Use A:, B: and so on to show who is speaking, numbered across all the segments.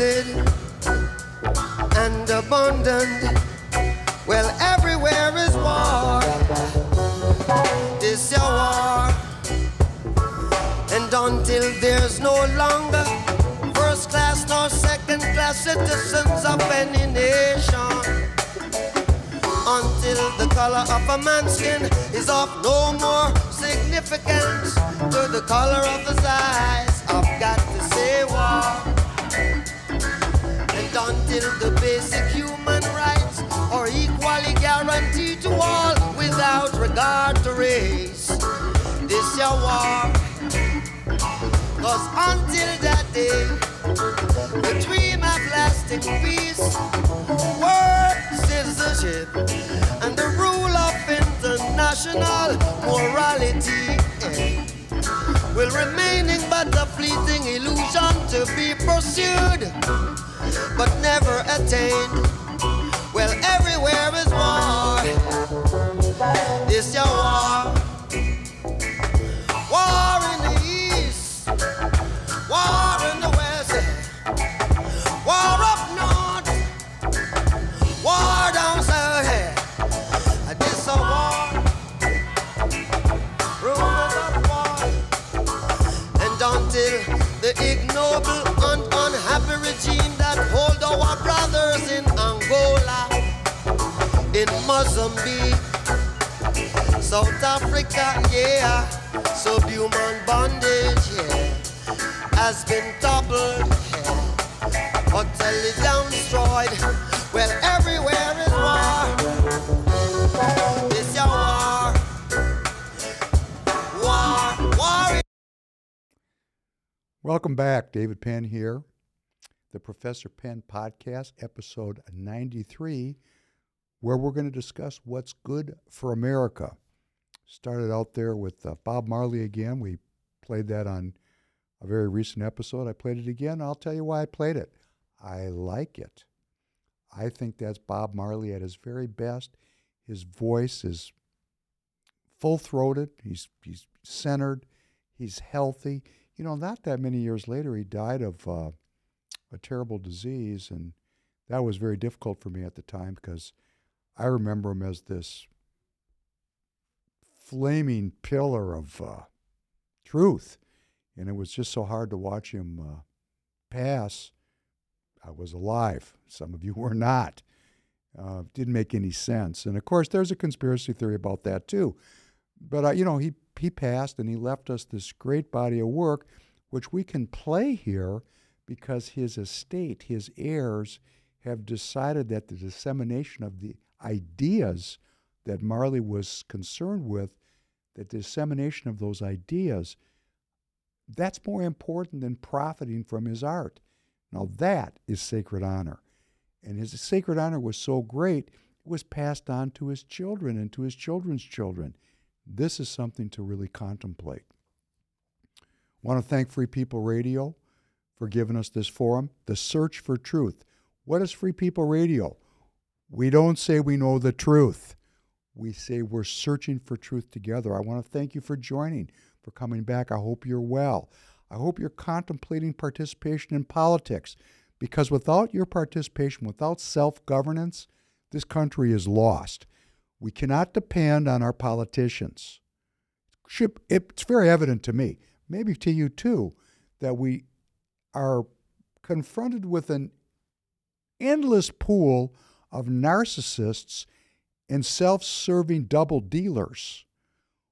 A: discredited and abandoned. Well, everywhere is war. This your war. And until there's no longer first class nor second class citizens of any nation until the color of a man's skin is of no more significance to the color of his eyes. I've got to say war. Until the basic human rights are equally guaranteed to all without regard to race, this your war. Cause until that day, the dream of lasting peace, world citizenship, and the rule of international morality eh, will remaining but a fleeting illusion to be pursued, but never attained. Well, everywhere is war. This your war. Mozambique. South Africa, yeah, subhuman bondage, yeah, has been toppled, yeah, utterly destroyed. Well, everywhere is war. This your war, war, war.
B: Welcome back. David Penn here. The Professor Penn Podcast, episode 93, where we're going to discuss what's good for America. Started out there with uh, Bob Marley again. We played that on a very recent episode. I played it again. I'll tell you why I played it. I like it. I think that's Bob Marley at his very best. His voice is full throated, he's, he's centered, he's healthy. You know, not that many years later, he died of uh, a terrible disease, and that was very difficult for me at the time because I remember him as this flaming pillar of uh, truth, and it was just so hard to watch him uh, pass. I was alive. Some of you were not. Uh, didn't make any sense. And of course, there's a conspiracy theory about that too. But uh, you know, he he passed and he left us this great body of work, which we can play here because his estate, his heirs, have decided that the dissemination of the ideas that Marley was concerned with, the dissemination of those ideas, that's more important than profiting from his art. Now that is sacred honor. And his sacred honor was so great, it was passed on to his children and to his children's children. This is something to really contemplate. Want to thank Free People Radio for giving us this forum, The Search for Truth. What is Free People Radio? We don't say we know the truth. We say we're searching for truth together. I want to thank you for joining, for coming back. I hope you're well. I hope you're contemplating participation in politics because without your participation, without self governance, this country is lost. We cannot depend on our politicians. It's very evident to me, maybe to you too, that we are confronted with an endless pool of narcissists and self serving double dealers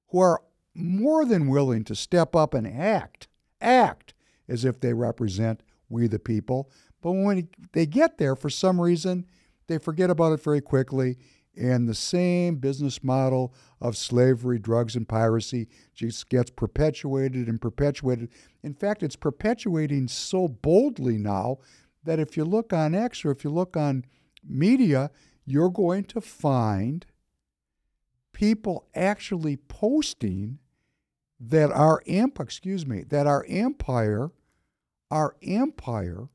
B: who are more than willing to step up and act, act as if they represent we the people. But when they get there, for some reason, they forget about it very quickly. And the same business model of slavery, drugs, and piracy just gets perpetuated and perpetuated. In fact, it's perpetuating so boldly now that if you look on X or if you look on media, you're going to find people actually posting that our emp excuse me that our empire our empire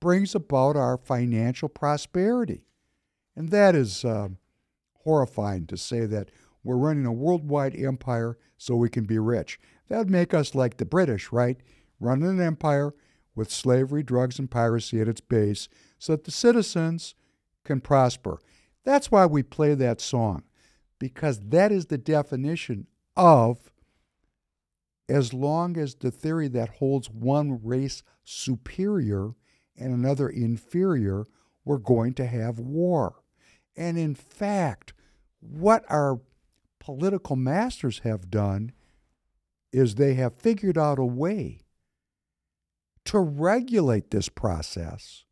B: brings about our financial prosperity and that is uh, horrifying to say that we're running a worldwide empire so we can be rich. That'd make us like the British, right? Running an empire with slavery, drugs, and piracy at its base so that the citizens can prosper. That's why we play that song, because that is the definition of as long as the theory that holds one race superior and another inferior, we're going to have war. And in fact, what our political masters have done is they have figured out a way to regulate this process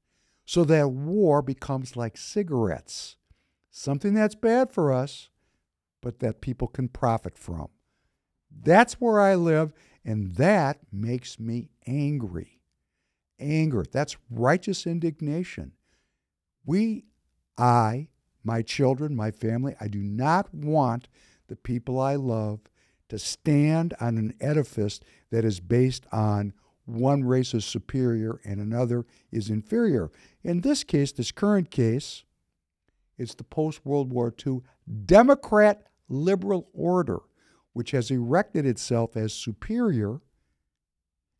B: so that war becomes like cigarettes, something that's bad for us, but that people can profit from. That's where I live, and that makes me angry. Anger, that's righteous indignation. We, I, my children, my family, I do not want the people I love to stand on an edifice that is based on one race is superior and another is inferior. In this case, this current case, it's the post World War II Democrat liberal order, which has erected itself as superior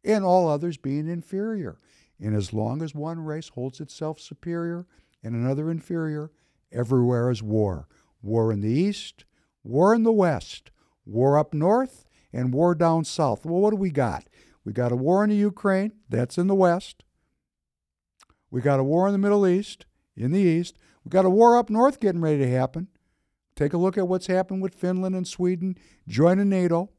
B: and all others being inferior. And as long as one race holds itself superior and another inferior, everywhere is war. War in the East, war in the West, war up north, and war down south. Well, what do we got? We got a war in the Ukraine, that's in the West. We got a war in the Middle East, in the East. We got a war up north getting ready to happen. Take a look at what's happened with Finland and Sweden joining NATO.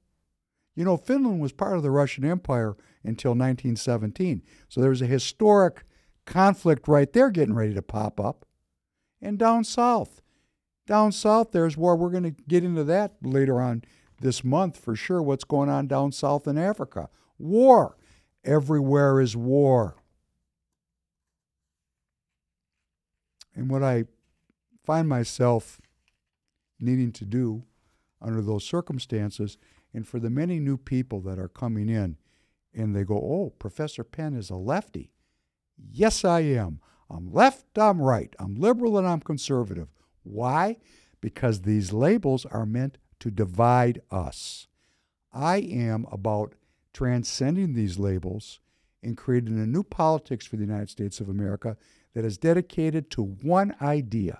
B: You know, Finland was part of the Russian Empire until 1917. So there's a historic conflict right there getting ready to pop up. And down south, down south, there's war. We're going to get into that later on this month for sure. What's going on down south in Africa? War. Everywhere is war. And what I find myself needing to do under those circumstances, and for the many new people that are coming in, and they go, Oh, Professor Penn is a lefty. Yes, I am. I'm left, I'm right. I'm liberal, and I'm conservative. Why? Because these labels are meant to divide us. I am about transcending these labels and creating a new politics for the United States of America that is dedicated to one idea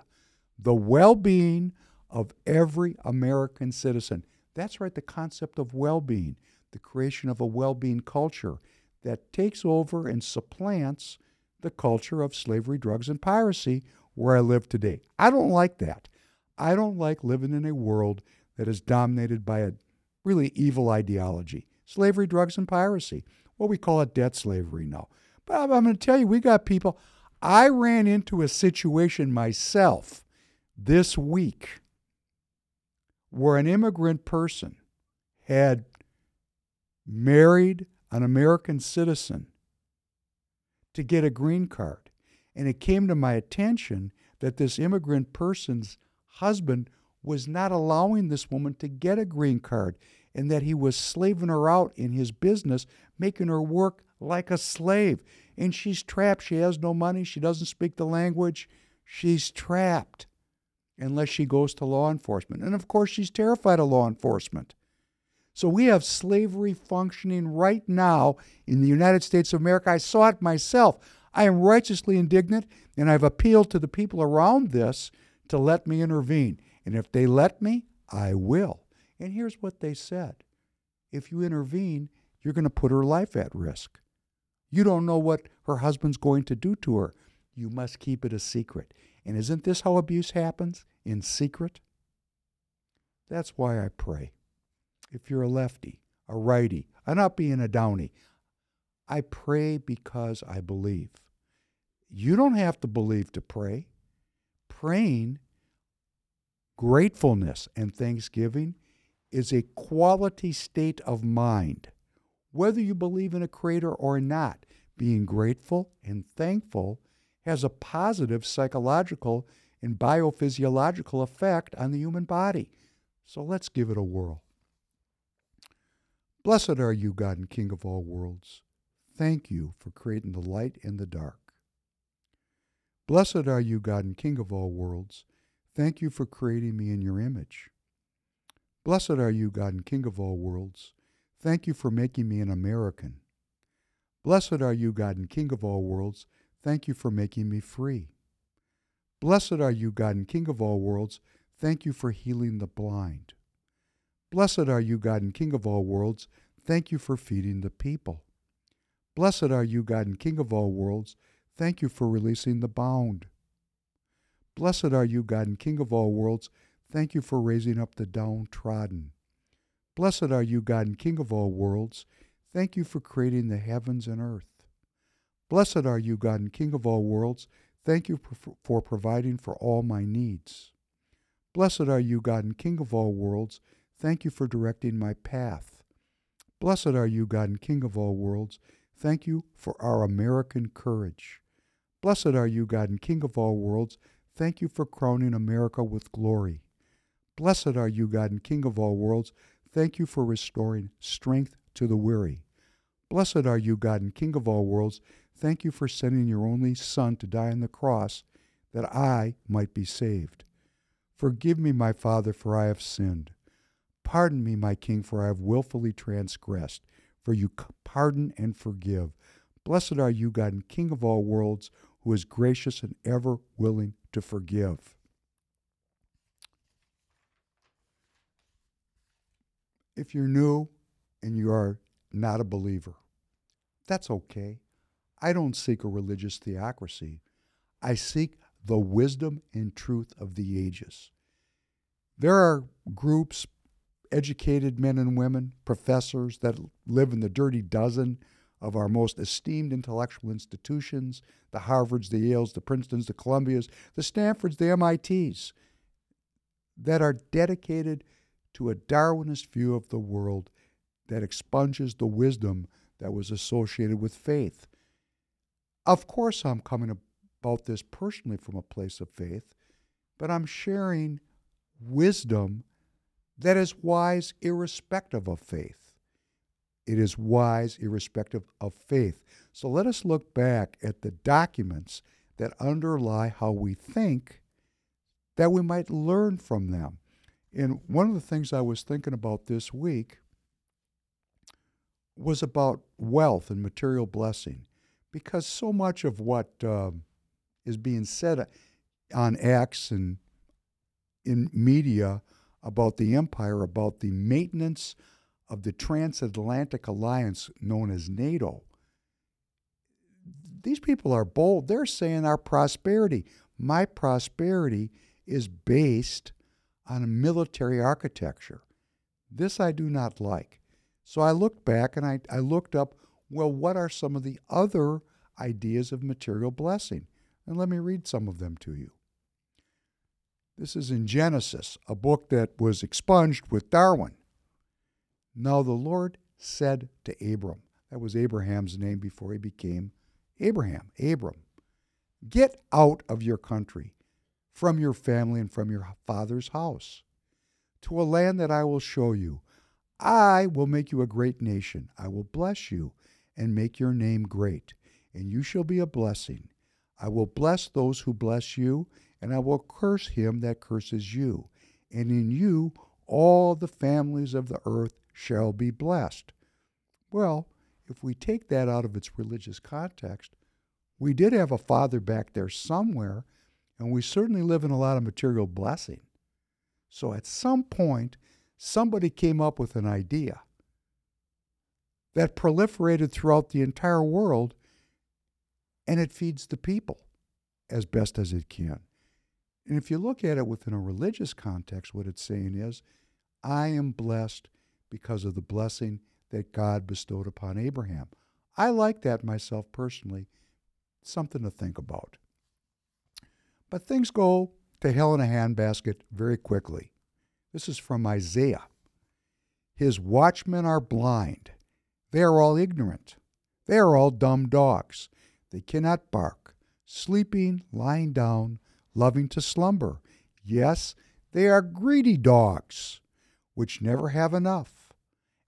B: the well being of every American citizen. That's right, the concept of well being, the creation of a well being culture that takes over and supplants the culture of slavery, drugs, and piracy where I live today. I don't like that. I don't like living in a world that is dominated by a really evil ideology slavery, drugs, and piracy. Well, we call it debt slavery now. But I'm going to tell you, we got people. I ran into a situation myself this week where an immigrant person had married an American citizen to get a green card. And it came to my attention that this immigrant person's husband was not allowing this woman to get a green card and that he was slaving her out in his business, making her work like a slave. And she's trapped. She has no money. She doesn't speak the language. She's trapped unless she goes to law enforcement. And of course, she's terrified of law enforcement. So we have slavery functioning right now in the United States of America. I saw it myself. I am righteously indignant, and I've appealed to the people around this to let me intervene. And if they let me, I will. And here's what they said if you intervene, you're going to put her life at risk. You don't know what her husband's going to do to her. You must keep it a secret. And isn't this how abuse happens? In secret? That's why I pray. If you're a lefty, a righty, I'm not being a downy. I pray because I believe. You don't have to believe to pray. Praying, gratefulness, and thanksgiving is a quality state of mind. Whether you believe in a creator or not, being grateful and thankful has a positive psychological and biophysiological effect on the human body. So let's give it a whirl. Blessed are you, God and King of all worlds. Thank you for creating the light and the dark. Blessed are you, God and King of all worlds. Thank you for creating me in your image. Blessed are you, God and King of all worlds. Thank you for making me an American. Blessed are you, God and King of all worlds. Thank you for making me free. Blessed are you, God and King of all worlds. Thank you for healing the blind. Blessed are you, God and King of all worlds. Thank you for feeding the people. Blessed are you, God and King of all worlds. Thank you for releasing the bound. Blessed are you, God and King of all worlds. Thank you for raising up the downtrodden. Blessed are you, God and King of all worlds. Thank you for creating the heavens and earth. Blessed are you, God and King of all worlds. Thank you for providing for all my needs. Blessed are you, God and King of all worlds. Thank you for directing my path. Blessed are you, God and King of all worlds. Thank you for our American courage. Blessed are you, God and King of all worlds. Thank you for crowning America with glory. Blessed are you, God and King of all worlds. Thank you for restoring strength to the weary. Blessed are you, God and King of all worlds. Thank you for sending your only Son to die on the cross that I might be saved. Forgive me, my Father, for I have sinned. Pardon me, my King, for I have wilfully transgressed. For you pardon and forgive. Blessed are you, God and King of all worlds, who is gracious and ever willing to forgive. If you're new and you are not a believer, that's okay. I don't seek a religious theocracy. I seek the wisdom and truth of the ages. There are groups, educated men and women, professors that live in the dirty dozen of our most esteemed intellectual institutions the Harvards, the Yales, the Princetons, the Columbias, the Stanfords, the MITs that are dedicated to a Darwinist view of the world that expunges the wisdom that was associated with faith. Of course, I'm coming about this personally from a place of faith, but I'm sharing wisdom that is wise irrespective of faith. It is wise irrespective of faith. So let us look back at the documents that underlie how we think that we might learn from them. And one of the things I was thinking about this week was about wealth and material blessing, because so much of what uh, is being said on X and in media about the empire, about the maintenance of the transatlantic alliance known as NATO. These people are bold. They're saying our prosperity, my prosperity, is based on a military architecture. This I do not like. So I looked back and I, I looked up well, what are some of the other ideas of material blessing? And let me read some of them to you. This is in Genesis, a book that was expunged with Darwin. Now the Lord said to Abram, that was Abraham's name before he became Abraham, Abram, get out of your country from your family and from your father's house to a land that I will show you. I will make you a great nation. I will bless you and make your name great, and you shall be a blessing. I will bless those who bless you, and I will curse him that curses you. And in you all the families of the earth shall be blessed. Well, if we take that out of its religious context, we did have a father back there somewhere and we certainly live in a lot of material blessing. So at some point, somebody came up with an idea that proliferated throughout the entire world and it feeds the people as best as it can. And if you look at it within a religious context, what it's saying is, I am blessed because of the blessing that God bestowed upon Abraham. I like that myself personally. Something to think about. But things go to hell in a handbasket very quickly. This is from Isaiah. His watchmen are blind. They are all ignorant. They are all dumb dogs. They cannot bark, sleeping, lying down, loving to slumber. Yes, they are greedy dogs, which never have enough.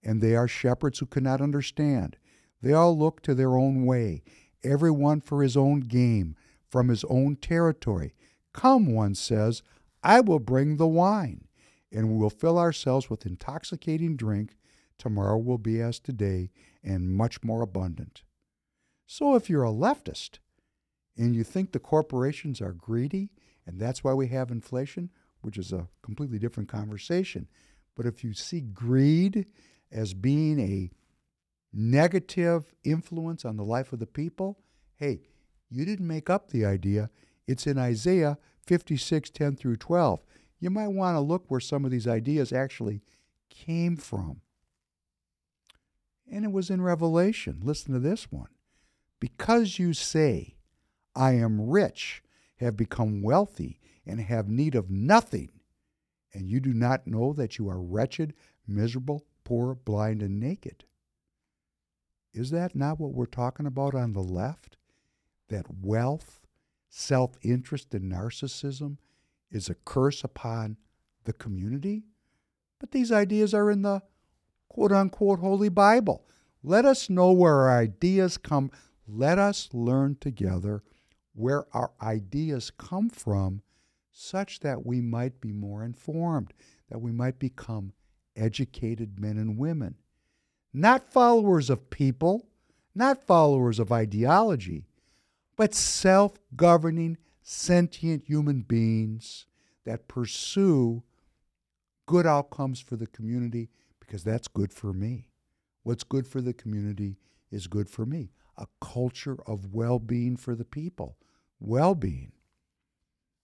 B: And they are shepherds who cannot understand. They all look to their own way, every one for his own game, from his own territory. Come, one says, I will bring the wine. and we will fill ourselves with intoxicating drink. Tomorrow will be as today and much more abundant. So if you're a leftist and you think the corporations are greedy and that's why we have inflation, which is a completely different conversation, but if you see greed as being a negative influence on the life of the people, hey, you didn't make up the idea. It's in Isaiah 56, 10 through 12. You might want to look where some of these ideas actually came from. And it was in Revelation. Listen to this one. Because you say, I am rich, have become wealthy, and have need of nothing, and you do not know that you are wretched, miserable, poor, blind, and naked. Is that not what we're talking about on the left? That wealth, self interest, and narcissism is a curse upon the community? But these ideas are in the quote unquote Holy Bible. Let us know where our ideas come. Let us learn together where our ideas come from such that we might be more informed, that we might become educated men and women. Not followers of people, not followers of ideology, but self governing, sentient human beings that pursue good outcomes for the community because that's good for me. What's good for the community is good for me. A culture of well being for the people. Well being.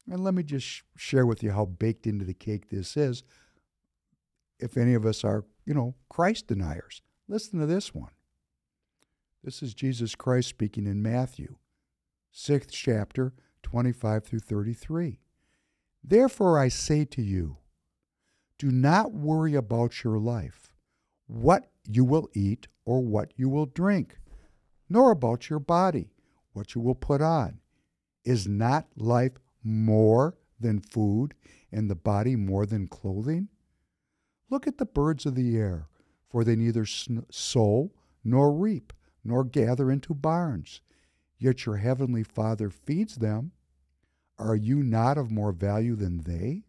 B: And let me just sh- share with you how baked into the cake this is. If any of us are, you know, Christ deniers, listen to this one. This is Jesus Christ speaking in Matthew, 6th chapter, 25 through 33. Therefore I say to you, do not worry about your life, what you will eat or what you will drink, nor about your body, what you will put on. Is not life more than food, and the body more than clothing? Look at the birds of the air, for they neither sow nor reap nor gather into barns, yet your heavenly Father feeds them. Are you not of more value than they?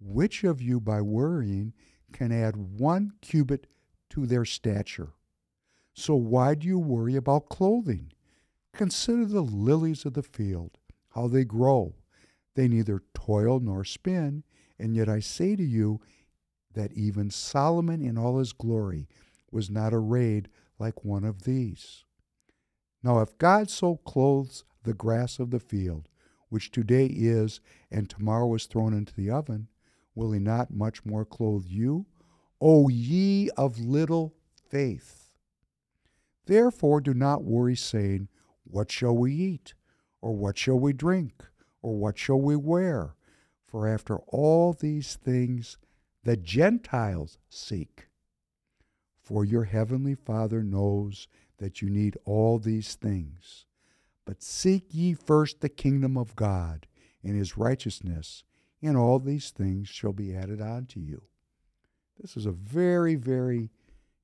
B: Which of you, by worrying, can add one cubit to their stature? So why do you worry about clothing? Consider the lilies of the field, how they grow. They neither toil nor spin, and yet I say to you that even Solomon in all his glory was not arrayed like one of these. Now, if God so clothes the grass of the field, which today is and tomorrow is thrown into the oven, will he not much more clothe you, O ye of little faith? Therefore, do not worry, saying, What shall we eat? Or what shall we drink? Or what shall we wear? For after all these things the Gentiles seek. For your heavenly Father knows that you need all these things. But seek ye first the kingdom of God and his righteousness, and all these things shall be added unto you. This is a very, very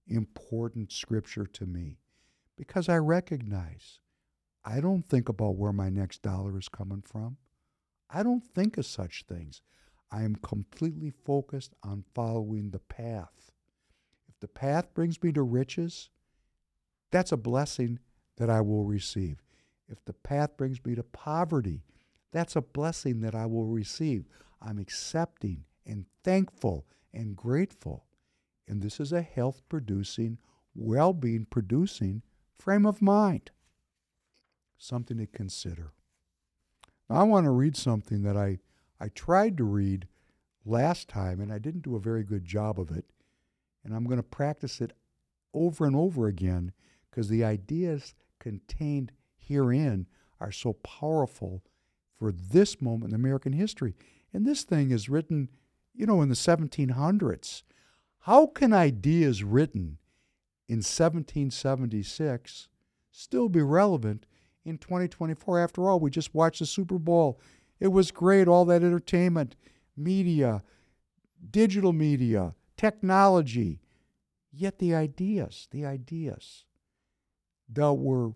B: important scripture to me because I recognize I don't think about where my next dollar is coming from. I don't think of such things. I am completely focused on following the path. If the path brings me to riches, that's a blessing that I will receive. If the path brings me to poverty, that's a blessing that I will receive. I'm accepting and thankful and grateful. And this is a health producing, well being producing frame of mind. Something to consider. Now, I want to read something that I, I tried to read last time and I didn't do a very good job of it. And I'm going to practice it over and over again because the ideas contained herein are so powerful for this moment in American history. And this thing is written, you know, in the 1700s. How can ideas written in 1776 still be relevant in 2024? After all, we just watched the Super Bowl. It was great, all that entertainment, media, digital media, technology. Yet the ideas, the ideas that were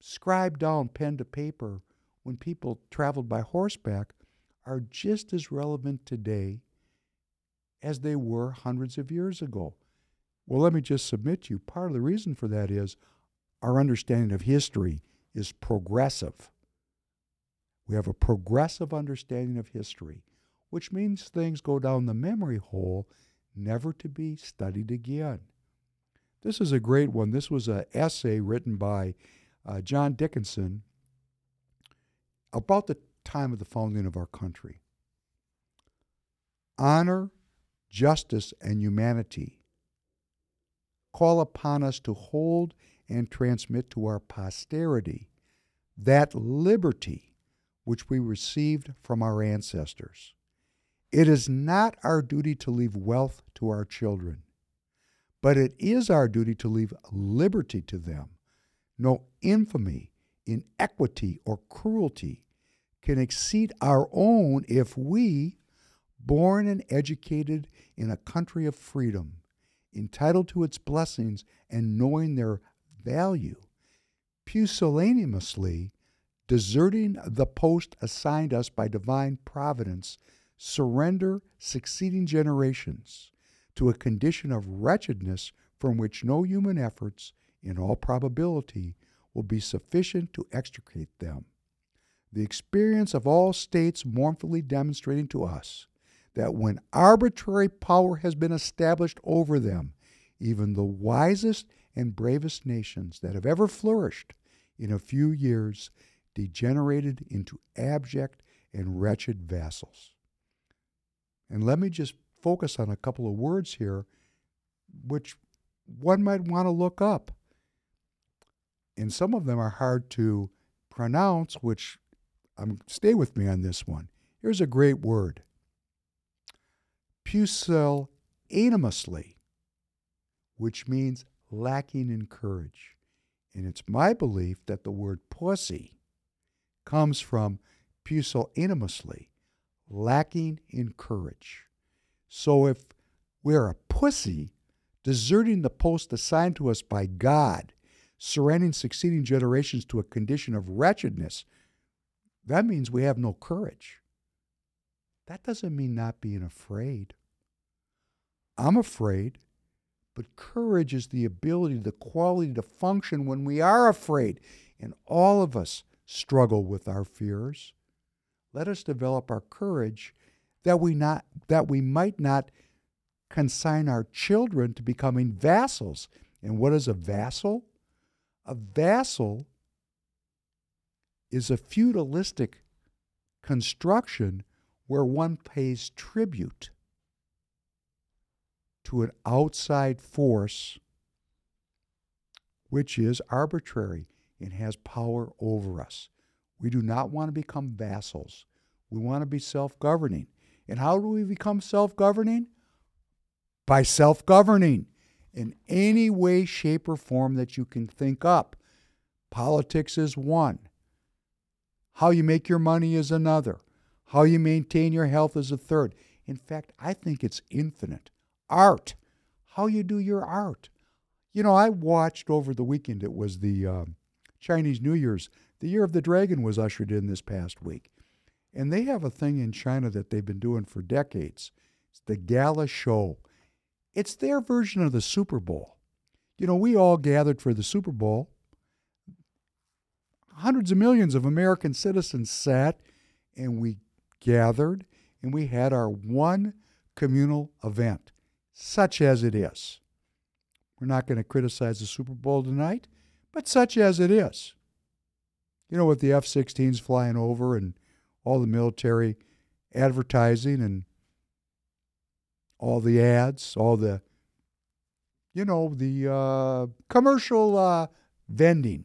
B: scribed down pen to paper when people traveled by horseback are just as relevant today as they were hundreds of years ago. Well, let me just submit to you part of the reason for that is our understanding of history is progressive. We have a progressive understanding of history, which means things go down the memory hole, never to be studied again. This is a great one. This was an essay written by uh, John Dickinson about the time of the founding of our country. Honor, justice, and humanity call upon us to hold and transmit to our posterity that liberty which we received from our ancestors. It is not our duty to leave wealth to our children, but it is our duty to leave liberty to them. No infamy, inequity, or cruelty can exceed our own if we, born and educated in a country of freedom, entitled to its blessings and knowing their value, pusillanimously deserting the post assigned us by divine providence, surrender succeeding generations to a condition of wretchedness from which no human efforts, in all probability, will be sufficient to extricate them. The experience of all states mournfully demonstrating to us that when arbitrary power has been established over them, even the wisest and bravest nations that have ever flourished in a few years degenerated into abject and wretched vassals. And let me just focus on a couple of words here, which one might want to look up. And some of them are hard to pronounce, which um, stay with me on this one. Here's a great word pusillanimously, which means lacking in courage. And it's my belief that the word pussy comes from pusillanimously, lacking in courage. So if we're a pussy, deserting the post assigned to us by God, surrendering succeeding generations to a condition of wretchedness, that means we have no courage. That doesn't mean not being afraid. I'm afraid, but courage is the ability, the quality to function when we are afraid. And all of us struggle with our fears. Let us develop our courage that we not that we might not consign our children to becoming vassals. And what is a vassal? A vassal is a feudalistic construction where one pays tribute to an outside force which is arbitrary and has power over us. We do not want to become vassals. We want to be self governing. And how do we become self governing? By self governing in any way, shape, or form that you can think up. Politics is one. How you make your money is another. How you maintain your health is a third. In fact, I think it's infinite. Art. How you do your art. You know, I watched over the weekend, it was the. Uh, Chinese New Year's, the Year of the Dragon was ushered in this past week. And they have a thing in China that they've been doing for decades. It's the gala show. It's their version of the Super Bowl. You know, we all gathered for the Super Bowl. Hundreds of millions of American citizens sat and we gathered and we had our one communal event, such as it is. We're not going to criticize the Super Bowl tonight but such as it is. You know, with the F 16s flying over and all the military advertising and all the ads, all the, you know, the uh, commercial uh, vending.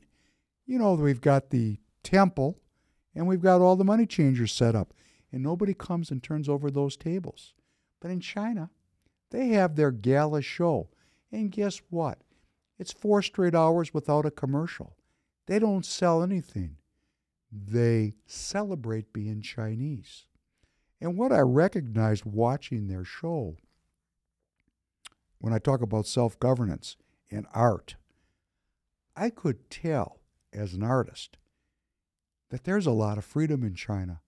B: You know, we've got the temple and we've got all the money changers set up, and nobody comes and turns over those tables. But in China, they have their gala show. And guess what? It's four straight hours without a commercial. They don't sell anything. They celebrate being Chinese. And what I recognized watching their show, when I talk about self governance and art, I could tell as an artist that there's a lot of freedom in China,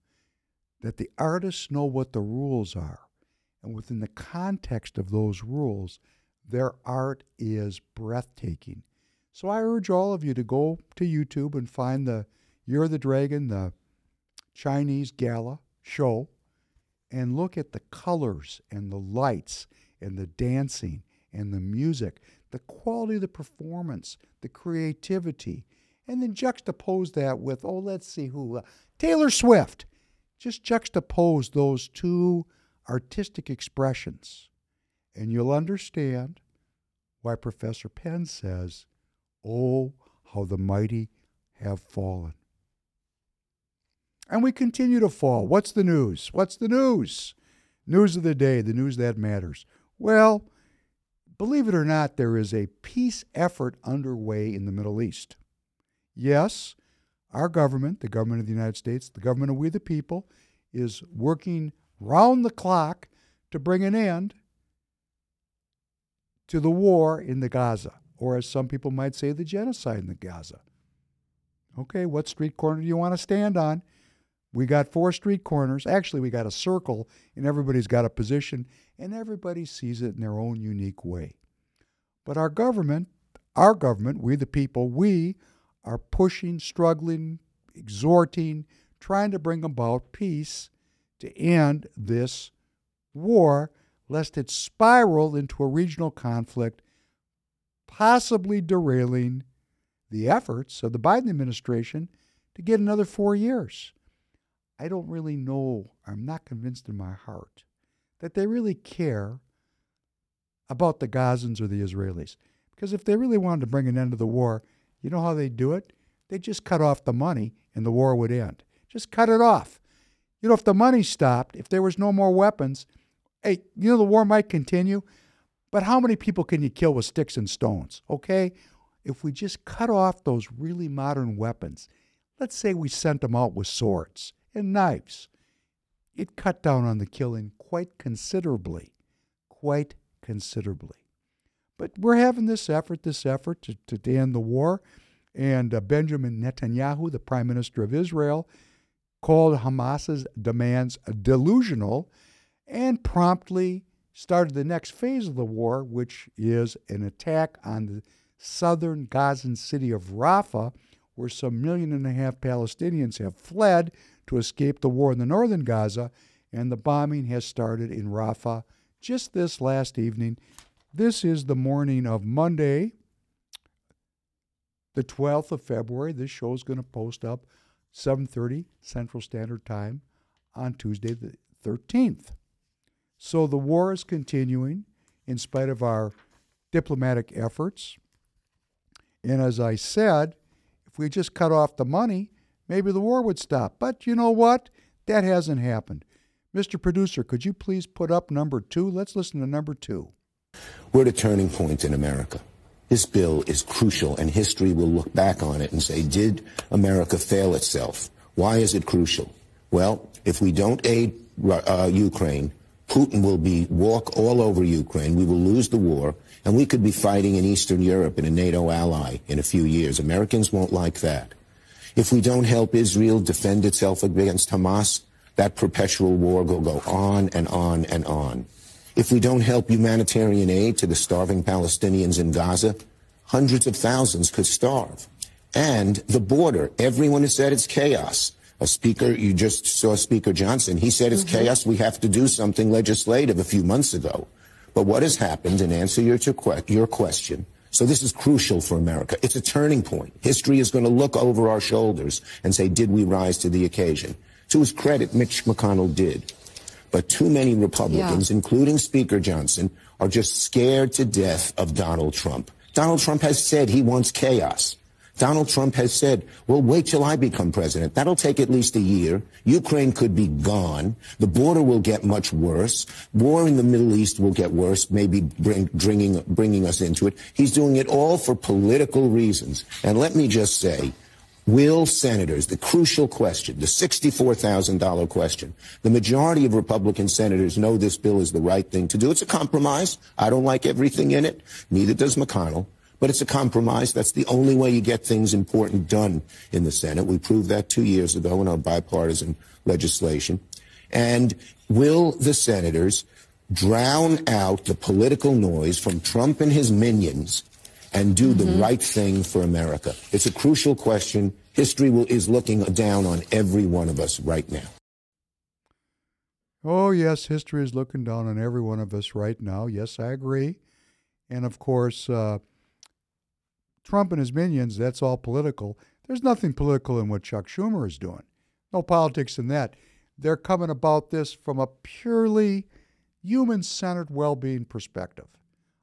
B: that the artists know what the rules are. And within the context of those rules, their art is breathtaking. So I urge all of you to go to YouTube and find the Of the Dragon, the Chinese gala show, and look at the colors and the lights and the dancing and the music, the quality of the performance, the creativity, and then juxtapose that with, oh, let's see who, uh, Taylor Swift. Just juxtapose those two artistic expressions, and you'll understand why Professor Penn says, Oh, how the mighty have fallen. And we continue to fall. What's the news? What's the news? News of the day, the news that matters. Well, believe it or not, there is a peace effort underway in the Middle East. Yes, our government, the government of the United States, the government of we the people, is working round the clock to bring an end to the war in the Gaza, or as some people might say, the genocide in the Gaza. Okay, what street corner do you want to stand on? We got four street corners. Actually, we got a circle, and everybody's got a position, and everybody sees it in their own unique way. But our government, our government, we the people, we are pushing, struggling, exhorting, trying to bring about peace to end this war, lest it spiral into a regional conflict, possibly derailing the efforts of the Biden administration to get another four years. I don't really know, I'm not convinced in my heart that they really care about the Gazans or the Israelis. Because if they really wanted to bring an end to the war, you know how they do it? They just cut off the money and the war would end. Just cut it off. You know, if the money stopped, if there was no more weapons, hey, you know, the war might continue, but how many people can you kill with sticks and stones? Okay? If we just cut off those really modern weapons, let's say we sent them out with swords and knives, it cut down on the killing quite considerably. Quite considerably. But we're having this effort, this effort to, to end the war. And uh, Benjamin Netanyahu, the prime minister of Israel, called Hamas's demands delusional and promptly started the next phase of the war, which is an attack on the southern Gazan city of Rafah, where some million and a half Palestinians have fled to escape the war in the northern Gaza, and the bombing has started in Rafah just this last evening. This is the morning of Monday, the 12th of February. This show is going to post up 7:30 Central Standard Time on Tuesday the 13th. So the war is continuing in spite of our diplomatic efforts. And as I said, if we just cut off the money, maybe the war would stop. But you know what? That hasn't happened. Mr. Producer, could you please put up number two? Let's listen to number two.
C: We're at a turning point in America. This bill is crucial, and history will look back on it and say, did America fail itself? Why is it crucial? Well, if we don't aid uh, Ukraine, Putin will be walk all over Ukraine. We will lose the war, and we could be fighting in Eastern Europe in a NATO ally in a few years. Americans won't like that. If we don't help Israel defend itself against Hamas, that perpetual war will go on and on and on. If we don't help humanitarian aid to the starving Palestinians in Gaza, hundreds of thousands could starve. And the border, everyone has said it's chaos. A speaker, you just saw Speaker Johnson, he said it's mm-hmm. chaos. We have to do something legislative a few months ago. But what has happened, in answer to your question, so this is crucial for America. It's a turning point. History is going to look over our shoulders and say, did we rise to the occasion? To his credit, Mitch McConnell did. But too many Republicans, yeah. including Speaker Johnson, are just scared to death of Donald Trump. Donald Trump has said he wants chaos. Donald Trump has said, well, wait till I become president. That'll take at least a year. Ukraine could be gone. The border will get much worse. War in the Middle East will get worse, maybe bring, bringing, bringing us into it. He's doing it all for political reasons. And let me just say, Will senators, the crucial question, the $64,000 question, the majority of Republican senators know this bill is the right thing to do. It's a compromise. I don't like everything in it. Neither does McConnell. But it's a compromise. That's the only way you get things important done in the Senate. We proved that two years ago in our bipartisan legislation. And will the senators drown out the political noise from Trump and his minions and do the right thing for America? It's a crucial question. History will, is looking down on every one of us right now.
B: Oh, yes, history is looking down on every one of us right now. Yes, I agree. And of course, uh, Trump and his minions, that's all political. There's nothing political in what Chuck Schumer is doing. No politics in that. They're coming about this from a purely human centered well being perspective.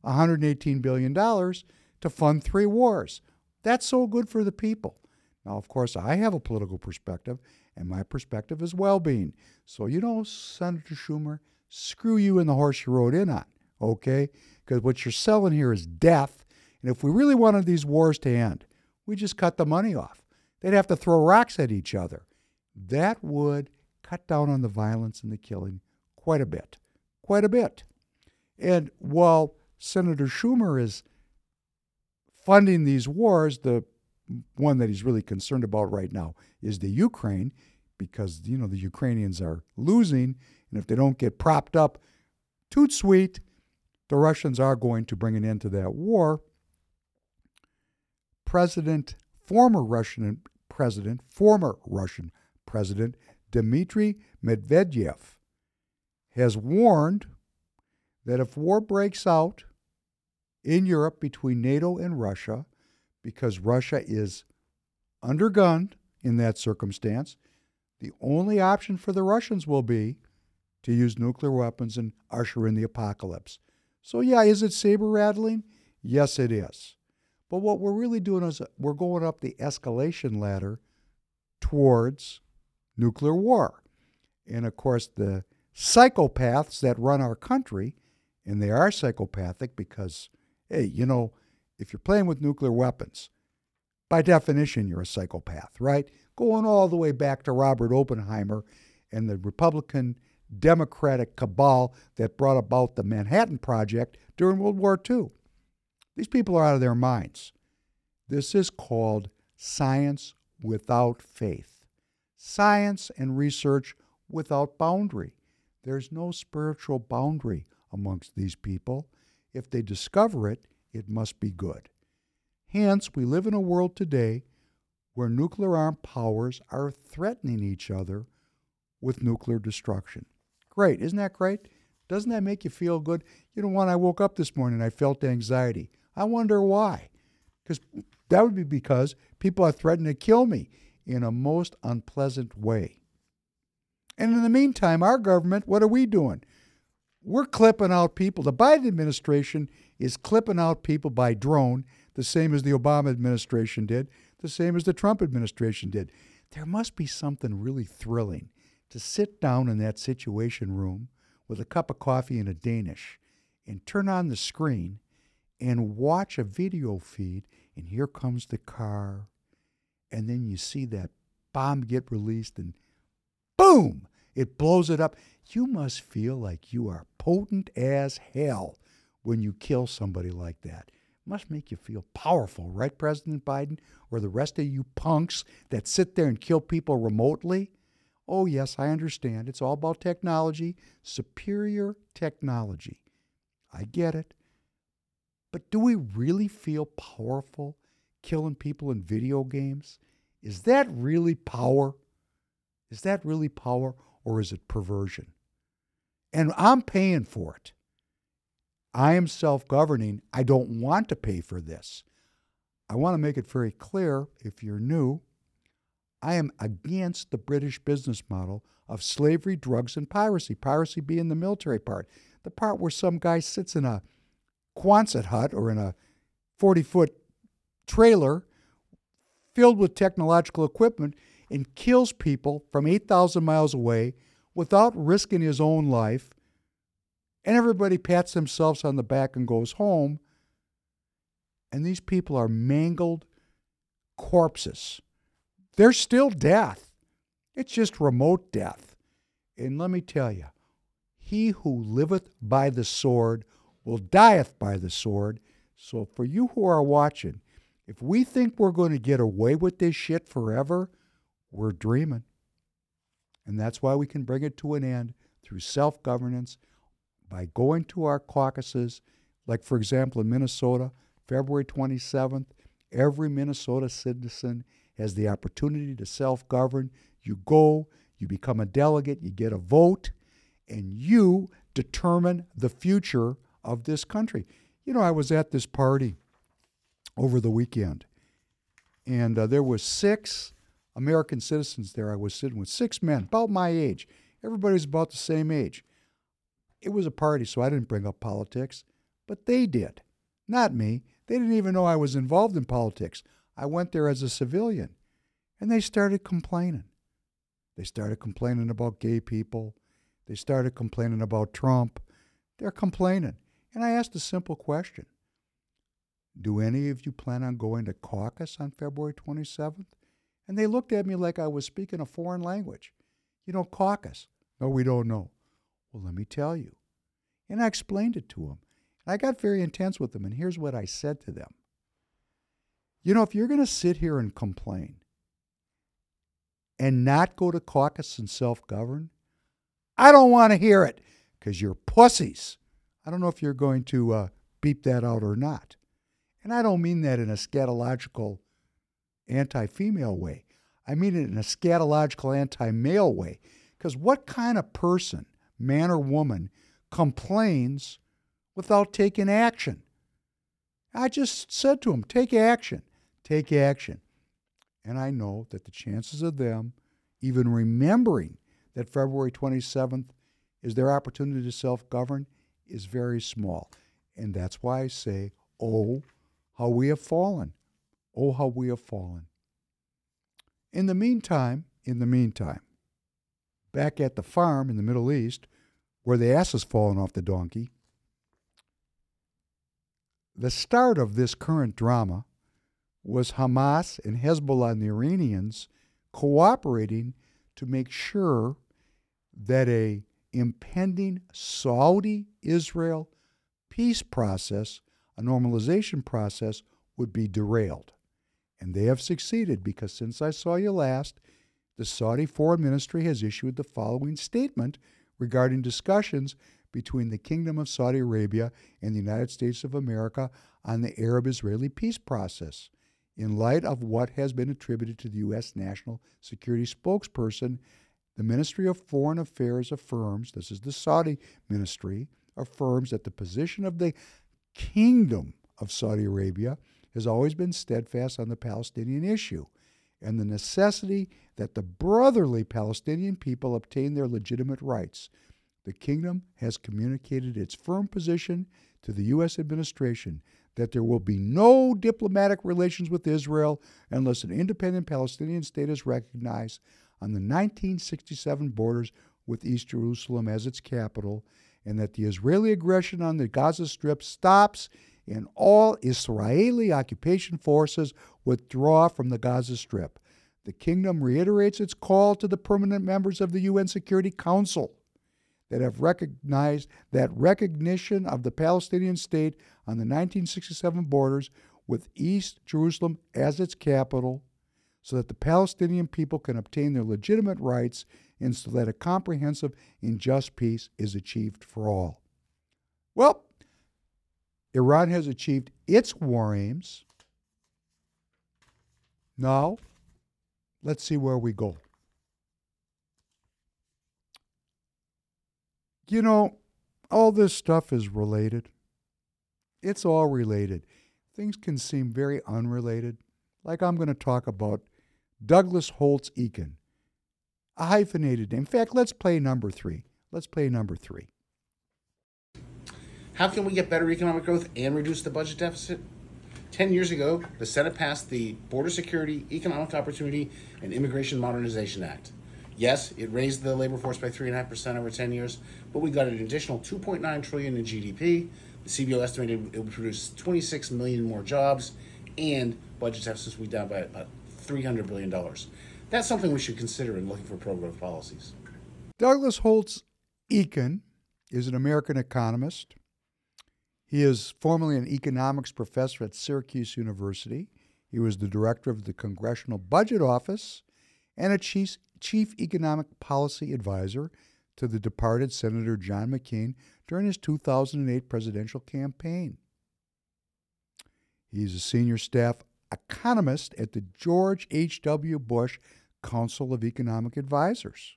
B: $118 billion to fund three wars. That's so good for the people. Now, of course, I have a political perspective, and my perspective is well being. So, you know, Senator Schumer, screw you and the horse you rode in on, okay? Because what you're selling here is death. And if we really wanted these wars to end, we just cut the money off. They'd have to throw rocks at each other. That would cut down on the violence and the killing quite a bit. Quite a bit. And while Senator Schumer is funding these wars, the one that he's really concerned about right now is the Ukraine, because you know the Ukrainians are losing, and if they don't get propped up, toot sweet, the Russians are going to bring an end to that war. President, former Russian president, former Russian president Dmitry Medvedev has warned that if war breaks out in Europe between NATO and Russia, because Russia is undergunned in that circumstance, the only option for the Russians will be to use nuclear weapons and usher in the apocalypse. So, yeah, is it saber rattling? Yes, it is. But what we're really doing is uh, we're going up the escalation ladder towards nuclear war. And of course, the psychopaths that run our country, and they are psychopathic because, hey, you know, if you're playing with nuclear weapons, by definition, you're a psychopath, right? Going all the way back to Robert Oppenheimer and the Republican Democratic cabal that brought about the Manhattan Project during World War II. These people are out of their minds. This is called science without faith, science and research without boundary. There's no spiritual boundary amongst these people. If they discover it, it must be good. Hence, we live in a world today where nuclear armed powers are threatening each other with nuclear destruction. Great, isn't that great? Doesn't that make you feel good? You know, when I woke up this morning, I felt anxiety. I wonder why. Because that would be because people are threatening to kill me in a most unpleasant way. And in the meantime, our government, what are we doing? We're clipping out people. The Biden administration is clipping out people by drone, the same as the Obama administration did, the same as the Trump administration did. There must be something really thrilling to sit down in that situation room with a cup of coffee and a Danish and turn on the screen and watch a video feed, and here comes the car. And then you see that bomb get released, and boom, it blows it up. You must feel like you are potent as hell when you kill somebody like that. It must make you feel powerful, right, President Biden? Or the rest of you punks that sit there and kill people remotely? Oh, yes, I understand. It's all about technology, superior technology. I get it. But do we really feel powerful killing people in video games? Is that really power? Is that really power or is it perversion? And I'm paying for it. I am self governing. I don't want to pay for this. I want to make it very clear if you're new, I am against the British business model of slavery, drugs, and piracy. Piracy being the military part, the part where some guy sits in a Quonset hut or in a 40 foot trailer filled with technological equipment and kills people from 8,000 miles away without risking his own life. And everybody pats themselves on the back and goes home. And these people are mangled corpses. They're still death. It's just remote death. And let me tell you, he who liveth by the sword will dieth by the sword. So for you who are watching, if we think we're going to get away with this shit forever, we're dreaming. And that's why we can bring it to an end through self governance by going to our caucuses, like for example in Minnesota, February 27th, every Minnesota citizen has the opportunity to self govern. You go, you become a delegate, you get a vote, and you determine the future of this country. You know, I was at this party over the weekend, and uh, there was six American citizens there. I was sitting with six men, about my age. Everybody's about the same age. It was a party, so I didn't bring up politics, but they did, not me. They didn't even know I was involved in politics. I went there as a civilian, and they started complaining. They started complaining about gay people. They started complaining about Trump. They're complaining. And I asked a simple question Do any of you plan on going to caucus on February 27th? And they looked at me like I was speaking a foreign language. You know, caucus. No, we don't know. Well, let me tell you. And I explained it to them. And I got very intense with them. And here's what I said to them You know, if you're going to sit here and complain and not go to caucus and self govern, I don't want to hear it because you're pussies. I don't know if you're going to uh, beep that out or not. And I don't mean that in a scatological anti female way. I mean it in a scatological anti male way. Because what kind of person, man or woman, complains without taking action? I just said to him, take action, take action. And I know that the chances of them even remembering that February 27th is their opportunity to self govern is very small. And that's why I say, oh, how we have fallen. Oh, how we have fallen. In the meantime, in the meantime, back at the farm in the Middle East, where the ass has fallen off the donkey, the start of this current drama was Hamas and Hezbollah and the Iranians cooperating to make sure that a impending Saudi Israel peace process, a normalization process, would be derailed. And they have succeeded because since I saw you last, the Saudi Foreign Ministry has issued the following statement regarding discussions between the Kingdom of Saudi Arabia and the United States of America on the Arab Israeli peace process. In light of what has been attributed to the U.S. National Security spokesperson, the Ministry of Foreign Affairs affirms this is the Saudi ministry affirms that the position of the Kingdom of Saudi Arabia has always been steadfast on the Palestinian issue and the necessity that the brotherly Palestinian people obtain their legitimate rights. The kingdom has communicated its firm position to the U.S. administration that there will be no diplomatic relations with Israel unless an independent Palestinian state is recognized on the 1967 borders with East Jerusalem as its capital, and that the Israeli aggression on the Gaza Strip stops and all Israeli occupation forces withdraw from the Gaza Strip. The kingdom reiterates its call to the permanent members of the UN Security Council that have recognized that recognition of the Palestinian state on the 1967 borders with East Jerusalem as its capital so that the Palestinian people can obtain their legitimate rights and so that a comprehensive and just peace is achieved for all. Well, Iran has achieved its war aims. Now, let's see where we go. You know, all this stuff is related. It's all related. Things can seem very unrelated, like I'm going to talk about Douglas Holtz Eakin, a hyphenated name. In fact, let's play number three. Let's play number three.
D: How can we get better economic growth and reduce the budget deficit? 10 years ago, the Senate passed the Border Security, Economic Opportunity, and Immigration Modernization Act. Yes, it raised the labor force by 3.5% over 10 years, but we got an additional 2.9 trillion in GDP. The CBO estimated it would produce 26 million more jobs, and budget deficits be down by about $300 billion. That's something we should consider in looking for pro growth policies.
B: Douglas Holtz Eakin is an American economist. He is formerly an economics professor at Syracuse University. He was the director of the Congressional Budget Office and a chief, chief economic policy advisor to the departed Senator John McCain during his 2008 presidential campaign. He's a senior staff economist at the George H.W. Bush Council of Economic Advisors.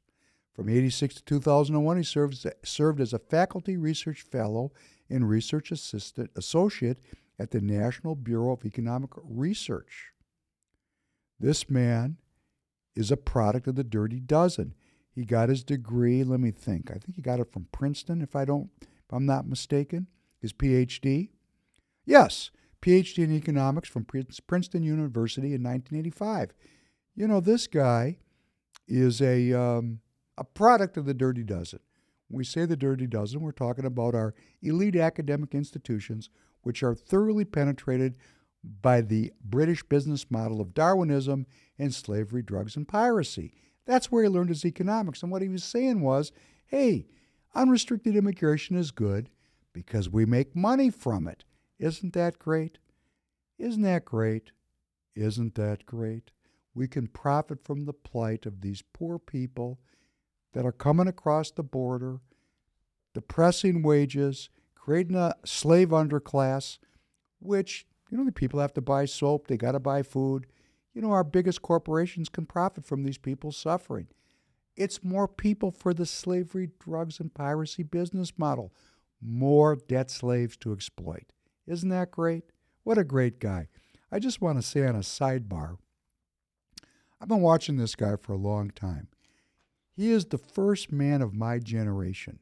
B: From 86 to 2001, he served, served as a faculty research fellow and research assistant associate at the National Bureau of Economic Research. This man is a product of the Dirty Dozen. He got his degree, let me think. I think he got it from Princeton if I don't if I'm not mistaken. His PhD. Yes, PhD in economics from Princeton University in 1985. You know, this guy is a um, a product of the Dirty Dozen. When we say the Dirty Dozen, we're talking about our elite academic institutions, which are thoroughly penetrated by the British business model of Darwinism and slavery, drugs, and piracy. That's where he learned his economics. And what he was saying was hey, unrestricted immigration is good because we make money from it. Isn't that great? Isn't that great? Isn't that great? We can profit from the plight of these poor people that are coming across the border, depressing wages, creating a slave underclass, which, you know, the people have to buy soap, they got to buy food. You know, our biggest corporations can profit from these people suffering. It's more people for the slavery, drugs, and piracy business model. More debt slaves to exploit. Isn't that great? What a great guy. I just want to say on a sidebar I've been watching this guy for a long time. He is the first man of my generation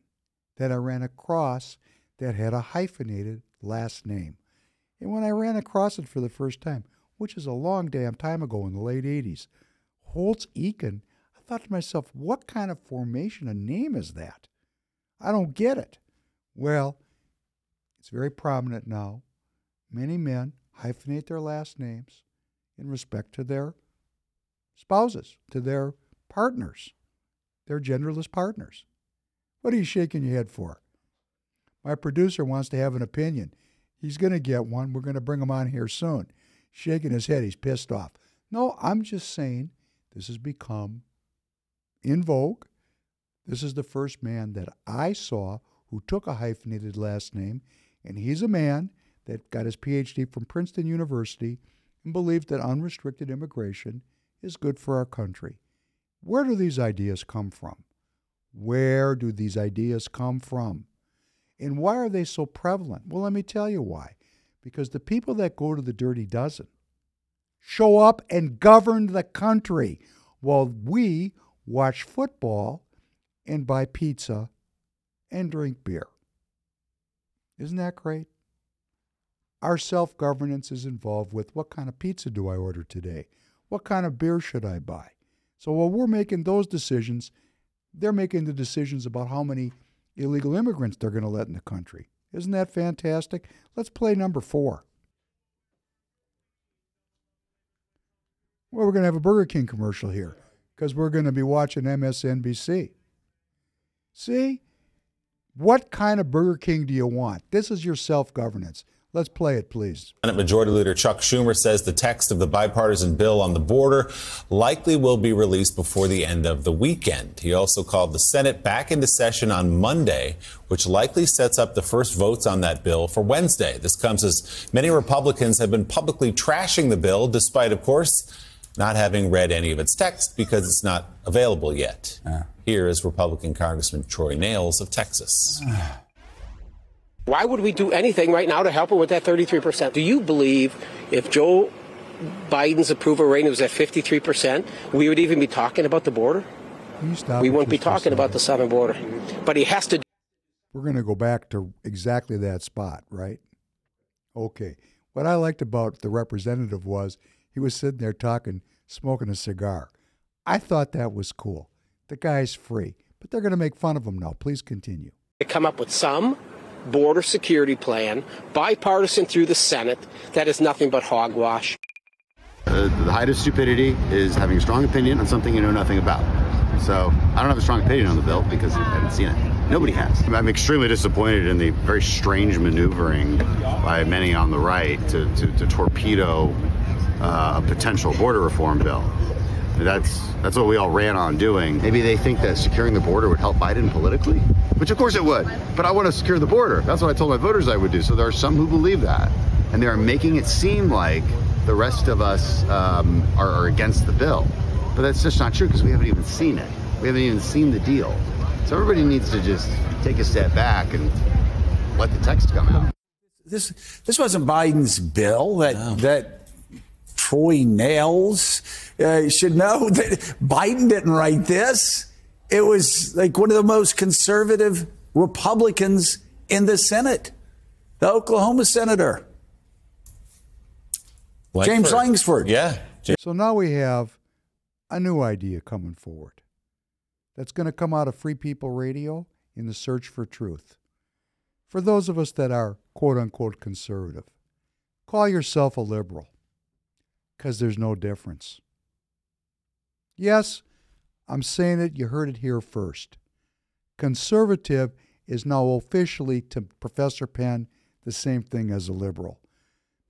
B: that I ran across that had a hyphenated last name. And when I ran across it for the first time, which is a long damn time ago in the late 80s, Holtz Eakin, I thought to myself, what kind of formation a name is that? I don't get it. Well, it's very prominent now. Many men hyphenate their last names in respect to their spouses, to their partners. They're genderless partners. What are you shaking your head for? My producer wants to have an opinion. He's going to get one. We're going to bring him on here soon. Shaking his head. He's pissed off. No, I'm just saying this has become in vogue. This is the first man that I saw who took a hyphenated last name, and he's a man that got his PhD from Princeton University and believed that unrestricted immigration is good for our country. Where do these ideas come from? Where do these ideas come from? And why are they so prevalent? Well, let me tell you why. Because the people that go to the Dirty Dozen show up and govern the country while we watch football and buy pizza and drink beer. Isn't that great? Our self governance is involved with what kind of pizza do I order today? What kind of beer should I buy? So while we're making those decisions, they're making the decisions about how many illegal immigrants they're going to let in the country. Isn't that fantastic? Let's play number four. Well, we're going to have a Burger King commercial here because we're going to be watching MSNBC. See? What kind of Burger King do you want? This is your self governance. Let's play it, please.
E: Senate Majority Leader Chuck Schumer says the text of the bipartisan bill on the border likely will be released before the end of the weekend. He also called the Senate back into session on Monday, which likely sets up the first votes on that bill for Wednesday. This comes as many Republicans have been publicly trashing the bill, despite, of course, not having read any of its text because it's not available yet. Uh. Here is Republican Congressman Troy Nehls of Texas.
F: Why would we do anything right now to help him with that 33%? Do you believe if Joe Biden's approval rating was at 53%, we would even be talking about the border? We wouldn't be talking about the southern border. But he has to.
B: We're going to go back to exactly that spot, right? Okay. What I liked about the representative was he was sitting there talking, smoking a cigar. I thought that was cool. The guy's free, but they're going to make fun of him now. Please continue.
F: To come up with some border security plan, bipartisan through the Senate, that is nothing but hogwash.
G: Uh, the height of stupidity is having a strong opinion on something you know nothing about. So I don't have a strong opinion on the bill because I haven't seen it. Nobody has. I'm extremely disappointed in the very strange maneuvering by many on the right to, to, to torpedo uh, a potential border reform bill. That's that's what we all ran on doing. Maybe they think that securing the border would help Biden politically. which of course it would. But I want to secure the border. That's what I told my voters I would do. So there are some who believe that, and they are making it seem like the rest of us um, are, are against the bill. But that's just not true because we haven't even seen it. We haven't even seen the deal. So everybody needs to just take a step back and let the text come out.
H: This this wasn't Biden's bill that that Troy Nehls uh, should know that Biden didn't write this. It was like one of the most conservative Republicans in the Senate, the Oklahoma senator. James Lankford.
E: Yeah.
B: So now we have a new idea coming forward that's going to come out of Free People Radio in the search for truth. For those of us that are quote unquote conservative, call yourself a liberal because there's no difference. Yes, I'm saying it, you heard it here first. Conservative is now officially to Professor Penn the same thing as a liberal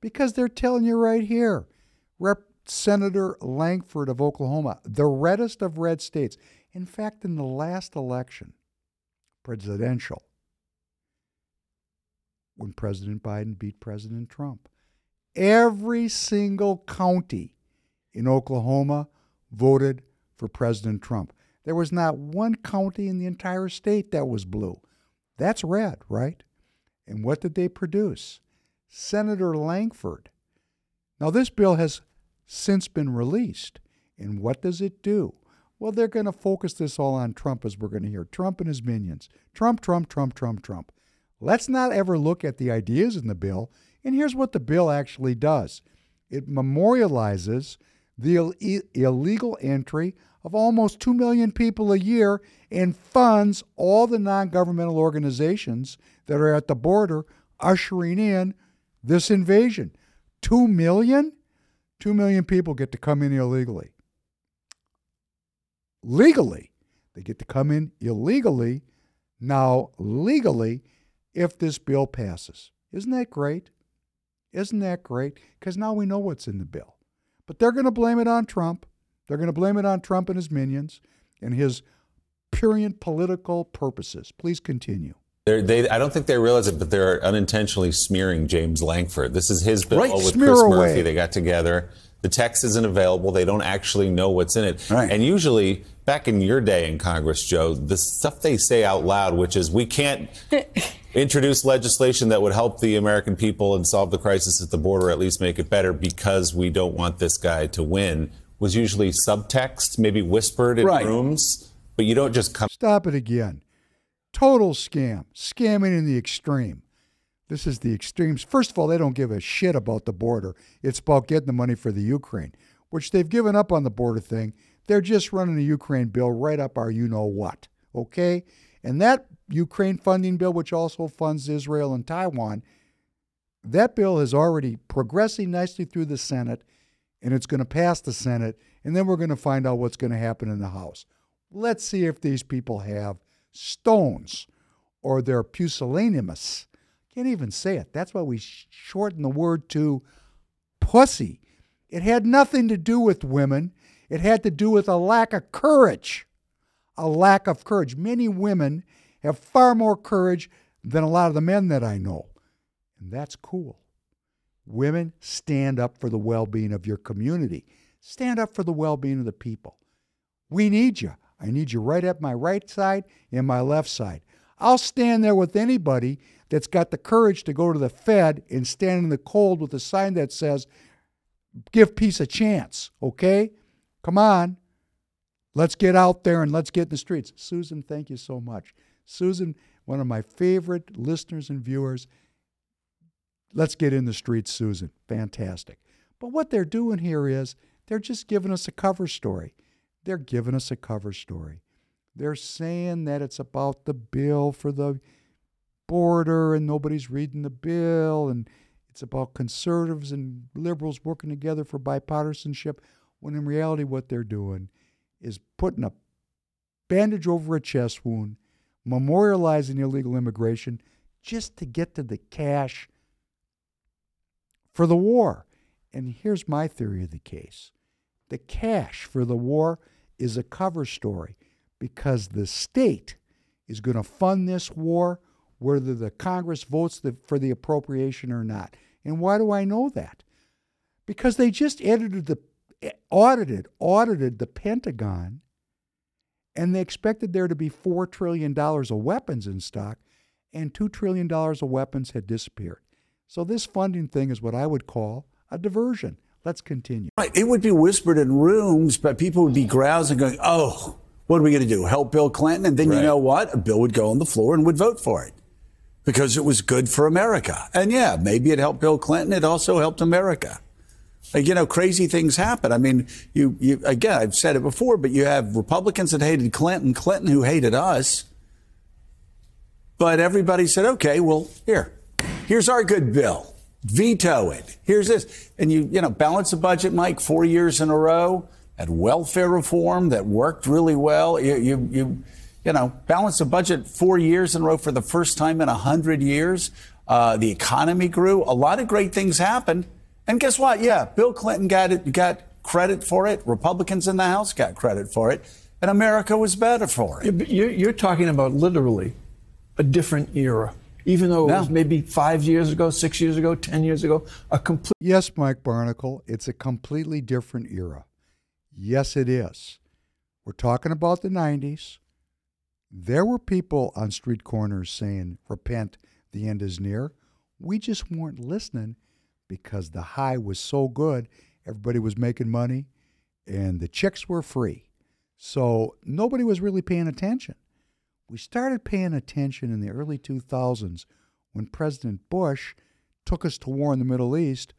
B: because they're telling you right here. Rep. Senator Lankford of Oklahoma, the reddest of red states. In fact, in the last election, presidential, when President Biden beat President Trump, every single county in Oklahoma voted for President Trump. There was not one county in the entire state that was blue. That's red, right? And what did they produce? Senator Lankford. Now, this bill has since been released. And what does it do? Well, they're going to focus this all on Trump, as we're going to hear. Trump and his minions. Trump, Trump, Trump, Trump, Trump. Let's not ever look at the ideas in the bill. And here's what the bill actually does it memorializes the Ill- illegal entry of almost 2 million people a year and funds all the non governmental organizations that are at the border ushering in this invasion. 2 million? Two million people get to come in illegally. Legally, they get to come in illegally. Now, legally, if this bill passes. Isn't that great? Isn't that great? Because now we know what's in the bill. But they're going to blame it on Trump. They're going to blame it on Trump and his minions and his purient political purposes. Please continue.
E: They're, I don't think they realize it, but they're unintentionally smearing James Lankford. This is his bill
B: Right,
E: with Chris
B: away.
E: Murphy. They got together. The text isn't available. They don't actually know what's in it.
H: Right.
E: And usually, back in your day in Congress, Joe, the stuff they say out loud, which is we can't introduce legislation that would help the American people and solve the crisis at the border, at least make it better, because we don't want this guy to win, was usually subtext, maybe whispered in
H: Right.
E: rooms. But you don't just come.
B: Stop it again. Total scam. Scamming in the extreme. This is the extremes. First of all, they don't give a shit about the border. It's about getting the money for the Ukraine, which they've given up on the border thing. They're just running the Ukraine bill right up our you know what. Okay? And that Ukraine funding bill, which also funds Israel and Taiwan, that bill is already progressing nicely through the Senate, and it's going to pass the Senate, and then we're going to find out what's going to happen in the House. Let's see if these people have stones or they're pusillanimous. Can't even say it. That's why we sh- shorten the word to pussy. It had nothing to do with women, it had to do with a lack of courage. A lack of courage. Many women have far more courage than a lot of the men that I know. And that's cool. Women, stand up for the well being of your community, stand up for the well being of the people. We need you. I need you right at my right side and my left side. I'll stand there with anybody that's got the courage to go to the Fed and stand in the cold with a sign that says, give peace a chance, okay? Come on. Let's get out there and let's get in the streets. Susan, thank you so much. Susan, one of my favorite listeners and viewers. Let's get in the streets, Susan. Fantastic. But what they're doing here is they're just giving us a cover story. They're giving us a cover story. They're saying that it's about the bill for the border and nobody's reading the bill and it's about conservatives and liberals working together for bipartisanship when in reality what they're doing is putting a bandage over a chest wound, memorializing illegal immigration just to get to the cash for the war. And here's my theory of the case the cash for the war is a cover story because the state is going to fund this war, whether the Congress votes the, for the appropriation or not. And why do I know that? Because they just edited the audited audited the Pentagon, and they expected there to be four trillion dollars of weapons in stock, and two trillion dollars of weapons had disappeared. So this funding thing is what I would call a diversion. Let's continue.
H: Right. It would be whispered in rooms, but people would be grousing, going, oh, what are we going to do? Help Bill Clinton? And then right. you know what? A bill would go on the floor and would vote for it because it was good for America. And yeah, maybe it helped Bill Clinton. It also helped America. You know, crazy things happen. I mean, you, you, again, I've said it before, but you have Republicans that hated Clinton, Clinton who hated us. But everybody said, okay, well, here, here's our good bill veto it. Here's this. And you, you know, balance the budget, Mike, four years in a row at welfare reform that worked really well. You, you, you, you know, balance the budget four years in a row for the first time in a hundred years. Uh, the economy grew. A lot of great things happened. And guess what? Yeah, Bill Clinton got it, got credit for it. Republicans in the House got credit for it. And America was better for it.
I: You're, you're talking about literally a different era even though it was maybe five years ago, six years ago, 10 years ago, a complete.
B: Yes, Mike Barnicle, it's a completely different era. Yes, it is. We're talking about the 90s. There were people on street corners saying, repent, the end is near. We just weren't listening because the high was so good. Everybody was making money and the chicks were free. So nobody was really paying attention. We started paying attention in the early 2000s when President Bush took us to war in the Middle East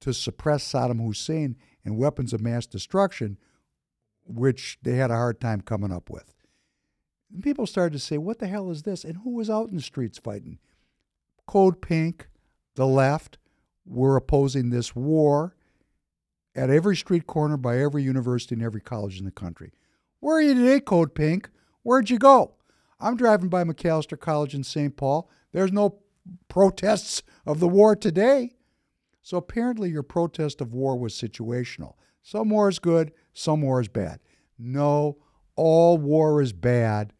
B: to suppress Saddam Hussein and weapons of mass destruction, which they had a hard time coming up with. And people started to say, What the hell is this? And who was out in the streets fighting? Code Pink, the left, were opposing this war at every street corner by every university and every college in the country. Where are you today, Code Pink? Where'd you go? I'm driving by Macalester College in St. Paul. There's no protests of the war today. So apparently, your protest of war was situational. Some war is good, some war is bad. No, all war is bad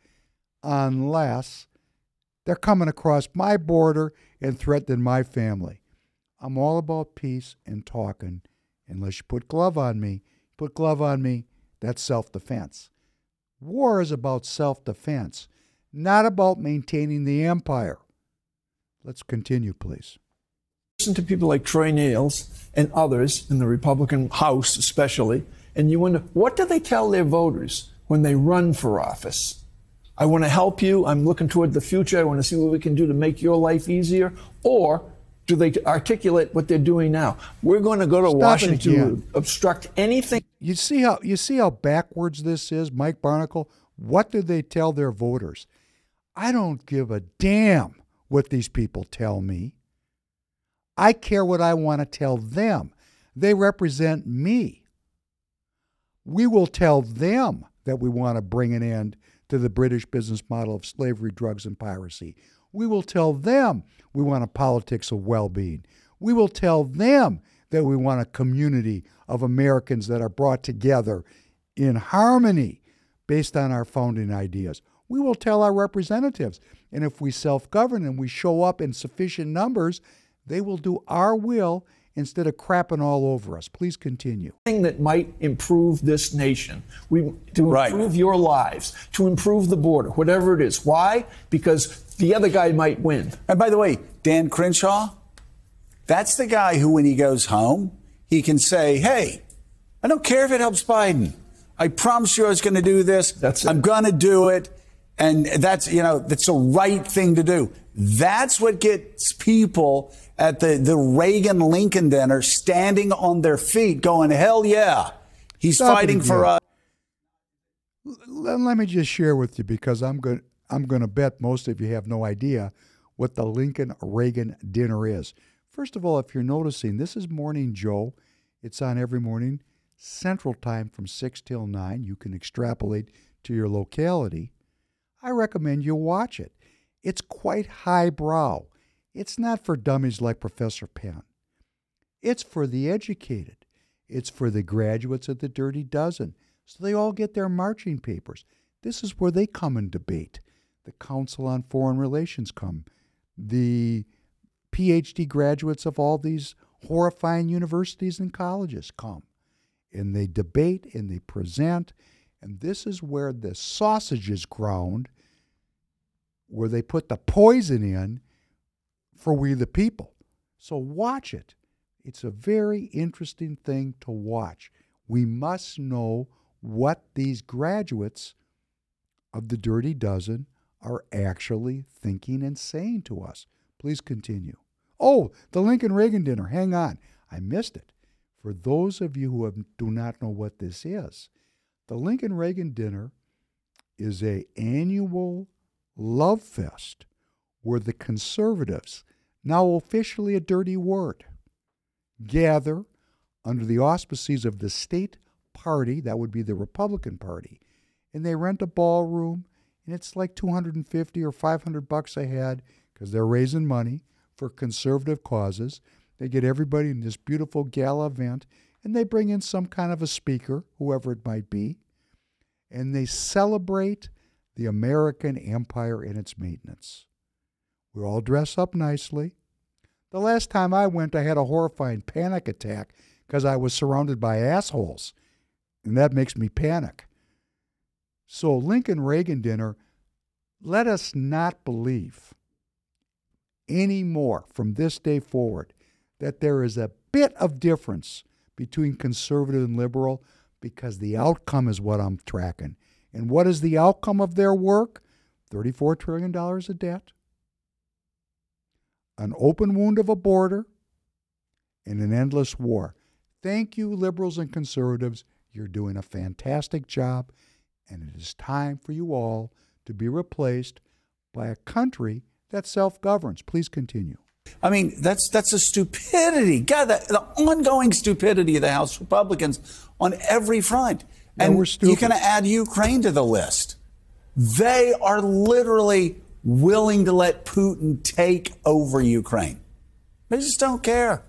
B: unless they're coming across my border and threatening my family. I'm all about peace and talking. Unless you put glove on me, put glove on me, that's self defense. War is about self defense not about maintaining the empire. Let's continue, please.
I: Listen to people like Troy Nehls and others in the Republican House, especially, and you wonder what do they tell their voters when they run for office? I want to help you. I'm looking toward the future. I want to see what we can do to make your life easier. Or do they articulate what they're doing now? We're going to go to Stop Washington to obstruct anything.
B: You see how you see how backwards this is, Mike Barnicle. What do they tell their voters? I don't give a damn what these people tell me. I care what I want to tell them. They represent me. We will tell them that we want to bring an end to the British business model of slavery, drugs, and piracy. We will tell them we want a politics of well being. We will tell them that we want a community of Americans that are brought together in harmony based on our founding ideas we will tell our representatives. And if we self govern and we show up in sufficient numbers, they will do our will instead of crapping all over us. Please continue.
I: Thing that might improve this nation, we, to right. improve your lives, to improve the border, whatever it is. Why? Because the other guy might win.
H: And by the way, Dan Crenshaw, that's the guy who, when he goes home, he can say, "Hey, I don't care if it helps Biden. I promise you I was going to do this. That's it. I'm going to do it." And that's, you know, that's the right thing to do. That's what gets people at the, the Reagan Lincoln dinner standing on their feet going, hell yeah, he's Stop fighting for us.
B: Let me just share with you because I'm going, I'm going to bet most of you have no idea what the Lincoln Reagan dinner is. First of all, if you're noticing, this is Morning Joe. It's on every morning, Central Time from 6 till 9. You can extrapolate to your locality. I recommend you watch it. It's quite highbrow. It's not for dummies like Professor Penn. It's for the educated. It's for the graduates of the Dirty Dozen. So they all get their marching papers. This is where they come and debate. The Council on Foreign Relations come. The PhD graduates of all these horrifying universities and colleges come. And they debate and they present. And this is where the sausage is ground, where they put the poison in for we the people. So watch it. It's a very interesting thing to watch. We must know what these graduates of the Dirty Dozen are actually thinking and saying to us. Please continue. Oh, the Lincoln Reagan dinner. Hang on. I missed it. For those of you who have, do not know what this is, the Lincoln Reagan dinner is a annual love fest where the conservatives, now officially a dirty word, gather under the auspices of the state party, that would be the Republican Party, and they rent a ballroom, and it's like 250 or 500 bucks a head because they're raising money for conservative causes. They get everybody in this beautiful gala event, and they bring in some kind of a speaker, whoever it might be, and they celebrate the American empire and its maintenance. We all dress up nicely. The last time I went, I had a horrifying panic attack because I was surrounded by assholes, and that makes me panic. So, Lincoln Reagan dinner, let us not believe anymore from this day forward that there is a bit of difference between conservative and liberal because the outcome is what I'm tracking. And what is the outcome of their work? $34 trillion of debt, an open wound of a border, and an endless war. Thank you, liberals and conservatives. You're doing a fantastic job, and it is time for you all to be replaced by a country that self governs. Please continue.
H: I mean, that's that's a stupidity. God, the, the ongoing stupidity of the House Republicans on every front. And
B: we're stupid.
H: you can add Ukraine to the list. They are literally willing to let Putin take over Ukraine. They just don't care.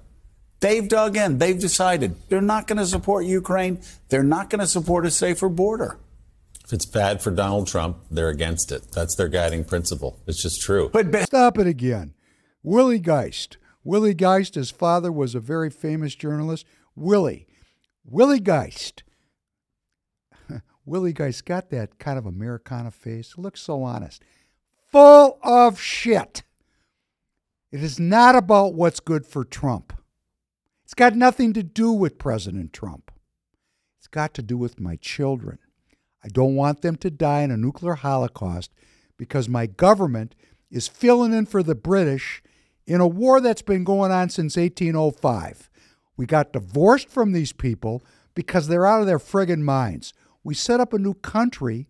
H: They've dug in. They've decided they're not going to support Ukraine. They're not going to support a safer border.
E: If it's bad for Donald Trump, they're against it. That's their guiding principle. It's just true.
H: But
B: Stop it again. Willie Geist. Willie Geist, his father was a very famous journalist. Willie. Willie Geist. Willie Geist got that kind of Americana face. Looks so honest. Full of shit. It is not about what's good for Trump. It's got nothing to do with President Trump. It's got to do with my children. I don't want them to die in a nuclear holocaust because my government is filling in for the British in a war that's been going on since 1805. We got divorced from these people because they're out of their friggin' minds. We set up a new country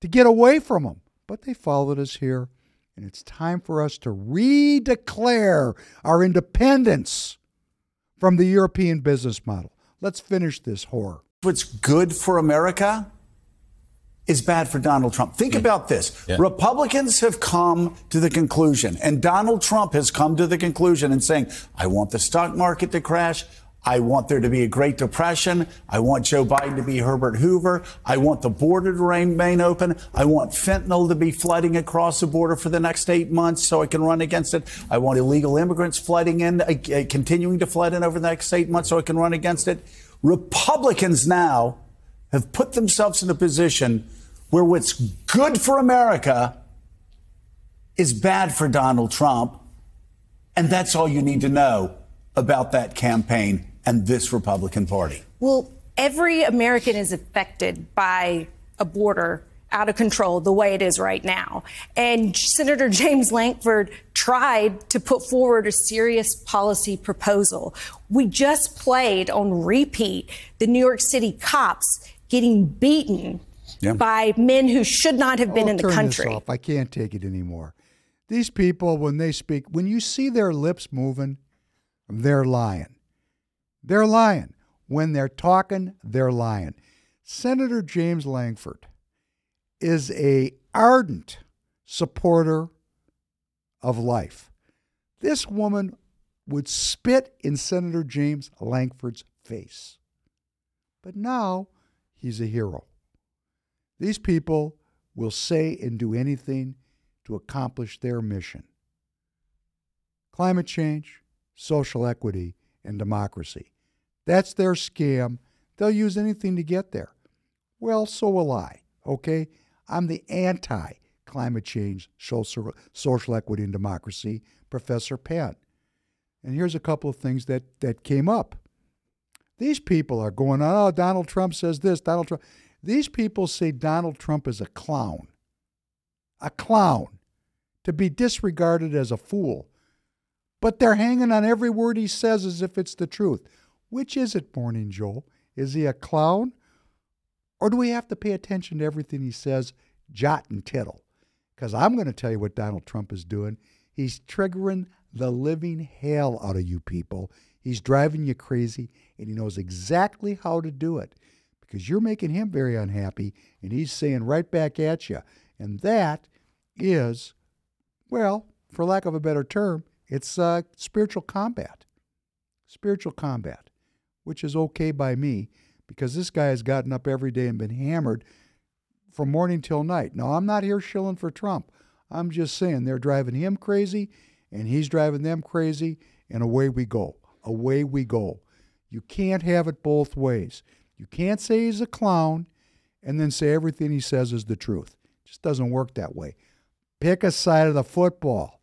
B: to get away from them, but they followed us here, and it's time for us to redeclare our independence from the European business model. Let's finish this horror.
H: what's good for America is bad for Donald Trump. Think about this.
E: Yeah.
H: Republicans have come to the conclusion, and Donald Trump has come to the conclusion and saying, I want the stock market to crash. I want there to be a Great Depression. I want Joe Biden to be Herbert Hoover. I want the border to remain open. I want fentanyl to be flooding across the border for the next eight months so I can run against it. I want illegal immigrants flooding in, uh, uh, continuing to flood in over the next eight months so I can run against it. Republicans now have put themselves in a position where what's good for America is bad for Donald Trump. And that's all you need to know about that campaign and this Republican Party.
J: Well, every American is affected by a border out of control the way it is right now. And Senator James Lankford tried to put forward a serious policy proposal. We just played on repeat the New York City cops getting beaten
H: Yeah.
J: by men who should not have been
B: Oh,
J: in the
B: turn
J: country.
B: This off. I can't take it anymore. These people, when they speak, when you see their lips moving, they're lying. They're lying. When they're talking, they're lying. Senator James Lankford is a ardent supporter of life. This woman would spit in Senator James Lankford's face. But now he's a hero. These people will say and do anything to accomplish their mission climate change, social equity, and democracy. That's their scam. They'll use anything to get there. Well, so will I, okay? I'm the anti climate change, social, equity, and democracy, Professor Penn. And here's a couple of things that, that came up. These people are going, oh, Donald Trump says this, Donald Trump. These people say Donald Trump is a clown. A clown. To be disregarded as a fool. But they're hanging on every word he says as if it's the truth. Which is it, Morning Joe? Is he a clown? Or do we have to pay attention to everything he says, jot and tittle? Because I'm going to tell you what Donald Trump is doing. He's triggering the living hell out of you people. He's driving you crazy, and he knows exactly how to do it because you're making him very unhappy, and he's saying right back at you. And that is, well, for lack of a better term, it's uh, spiritual combat. Spiritual combat, which is okay by me because this guy has gotten up every day and been hammered from morning till night. Now, I'm not here shilling for Trump. I'm just saying they're driving him crazy and he's driving them crazy, and away we go. Away we go. You can't have it both ways. You can't say he's a clown and then say everything he says is the truth. It just doesn't work that way. Pick a side of the football.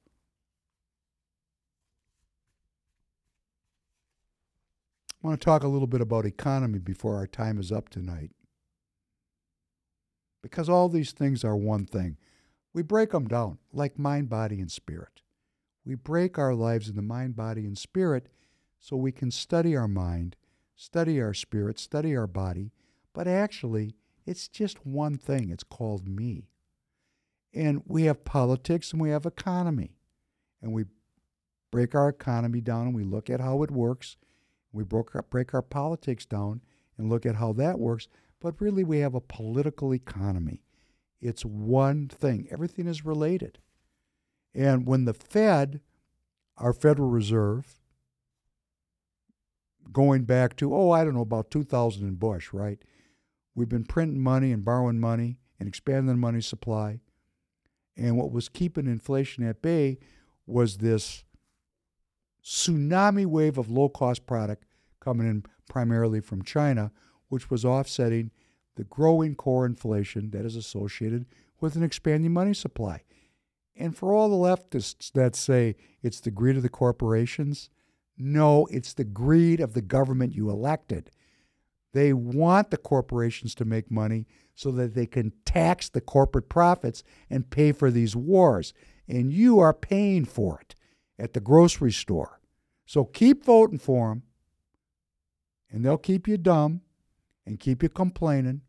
B: I want to talk a little bit about economy before our time is up tonight. Because all these things are one thing. We break them down like mind, body, and spirit. We break our lives in the mind, body, and spirit so we can study our mind, study our spirit, study our body. But actually, it's just one thing. It's called me. And we have politics and we have economy. And we break our economy down and we look at how it works. We break our, break our politics down and look at how that works. But really, we have a political economy. It's one thing, everything is related. And when the Fed, our Federal Reserve, going back to, oh, I don't know, about 2000 in Bush, right? We've been printing money and borrowing money and expanding the money supply. And what was keeping inflation at bay was this tsunami wave of low cost product coming in primarily from China, which was offsetting the growing core inflation that is associated with an expanding money supply. And for all the leftists that say it's the greed of the corporations, no, it's the greed of the government you elected. They want the corporations to make money so that they can tax the corporate profits and pay for these wars. And you are paying for it at the grocery store. So keep voting for them, and they'll keep you dumb and keep you complaining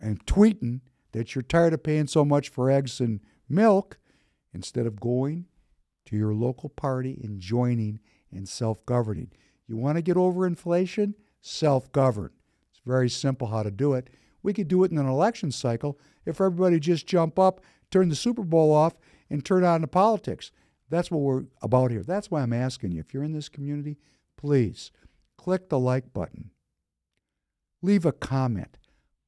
B: and tweeting that you're tired of paying so much for eggs and milk instead of going to your local party and joining and self governing. You want to get over inflation? Self govern. It's very simple how to do it. We could do it in an election cycle if everybody just jump up, turn the Super Bowl off, and turn on the politics. That's what we're about here. That's why I'm asking you. If you're in this community, please click the like button, leave a comment,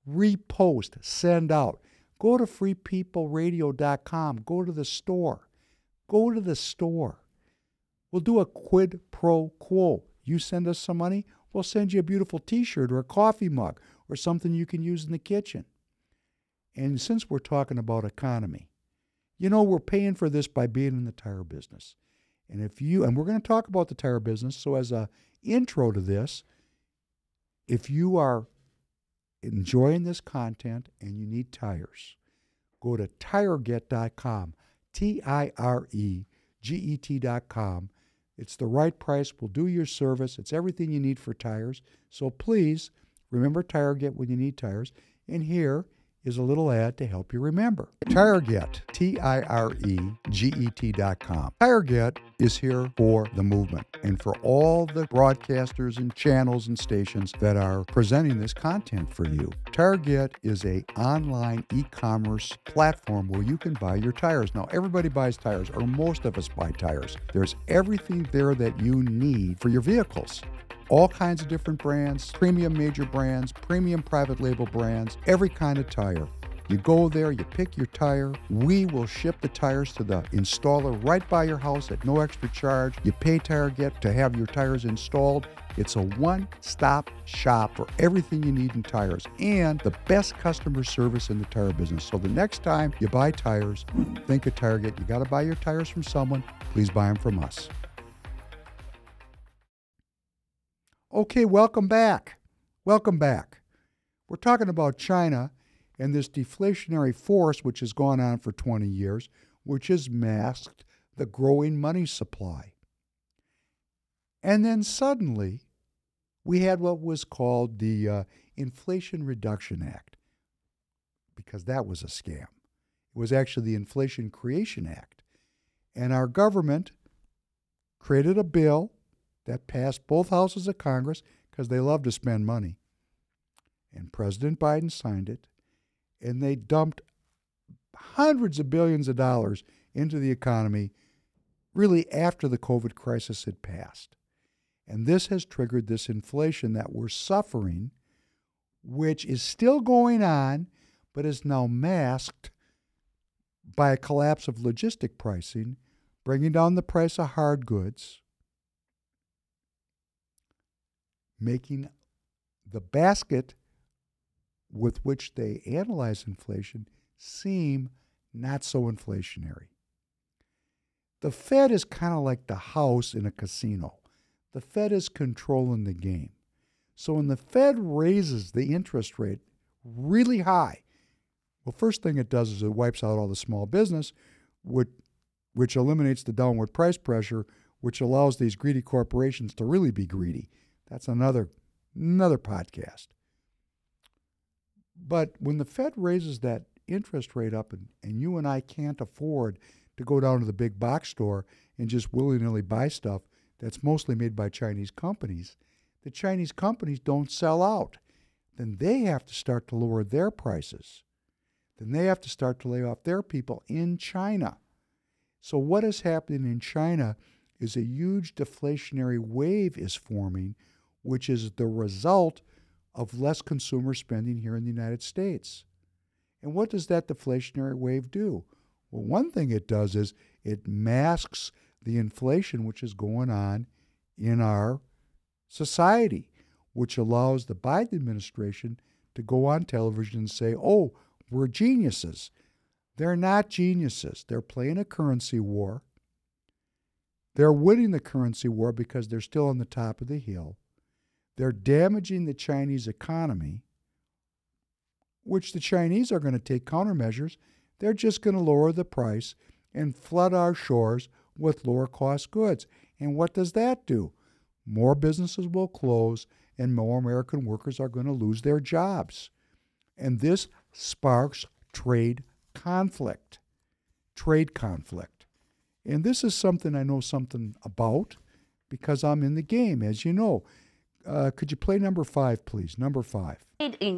B: repost, send out. Go to freepeopleradio.com. Go to the store. Go to the store. We'll do a quid pro quo. You send us some money, we'll send you a beautiful t shirt or a coffee mug or something you can use in the kitchen. And since we're talking about economy, you know, we're paying for this by being in the tire business. And if you, and we're going to talk about the tire business. So, as a intro to this, if you are enjoying this content and you need tires, go to tireget.com, T I R E G E T.com. It's the right price. We'll do your service. It's everything you need for tires. So please remember TireGet when you need tires. And here is a little ad to help you remember. TireGet, T I R E G E T dot com. TireGet is here for the movement and for all the broadcasters and channels and stations that are presenting this content for you. TireGet is a online e-commerce platform where you can buy your tires. Now, everybody buys tires, or most of us buy tires. There's everything there that you need for your vehicles all kinds of different brands, premium major brands, premium private label brands, every kind of tire. You go there, you pick your tire. We will ship the tires to the installer right by your house at no extra charge. You pay TireGet to have your tires installed. It's a one stop shop for everything you need in tires and the best customer service in the tire business. So the next time you buy tires, think of TireGet. You got to buy your tires from someone. Please buy them from us. Okay, welcome back. Welcome back. We're talking about China and this deflationary force which has gone on for 20 years, which has masked the growing money supply. And then suddenly, we had what was called the uh, Inflation Reduction Act, because that was a scam. It was actually the Inflation Creation Act. And our government created a bill that passed both houses of Congress because they love to spend money. And President Biden signed it, and they dumped hundreds of billions of dollars into the economy really after the COVID crisis had passed. And this has triggered this inflation that we're suffering, which is still going on, but is now masked by a collapse of logistic pricing, bringing down the price of hard goods, making the basket with which they analyze inflation seem not so inflationary. The Fed is kind of like the house in a casino. The Fed is controlling the game. So when the Fed raises the interest rate really high, well, first thing it does is it wipes out all the small business, which, which eliminates the downward price pressure, which allows these greedy corporations to really be greedy. That's another another podcast. But when the Fed raises that interest rate up and, and you and I can't afford to go down to the big box store and just willy nilly buy stuff that's mostly made by Chinese companies, the Chinese companies don't sell out. Then they have to start to lower their prices. Then they have to start to lay off their people in China. So, what is happening in China is a huge deflationary wave is forming, which is the result of less consumer spending here in the United States. And what does that deflationary wave do? Well, one thing it does is it masks the inflation which is going on in our society, which allows the Biden administration to go on television and say, oh, we're geniuses. They're not geniuses. They're playing a currency war. They're winning the currency war because they're still on the top of the hill. They're damaging the Chinese economy, which the Chinese are going to take countermeasures. They're just going to lower the price and flood our shores with lower cost goods. And what does that do? More businesses will close and more American workers are going to lose their jobs. And this sparks trade conflict. Trade conflict. And this is something I know something about because I'm in the game, as you know. Uh, could you play number five, please? Number five.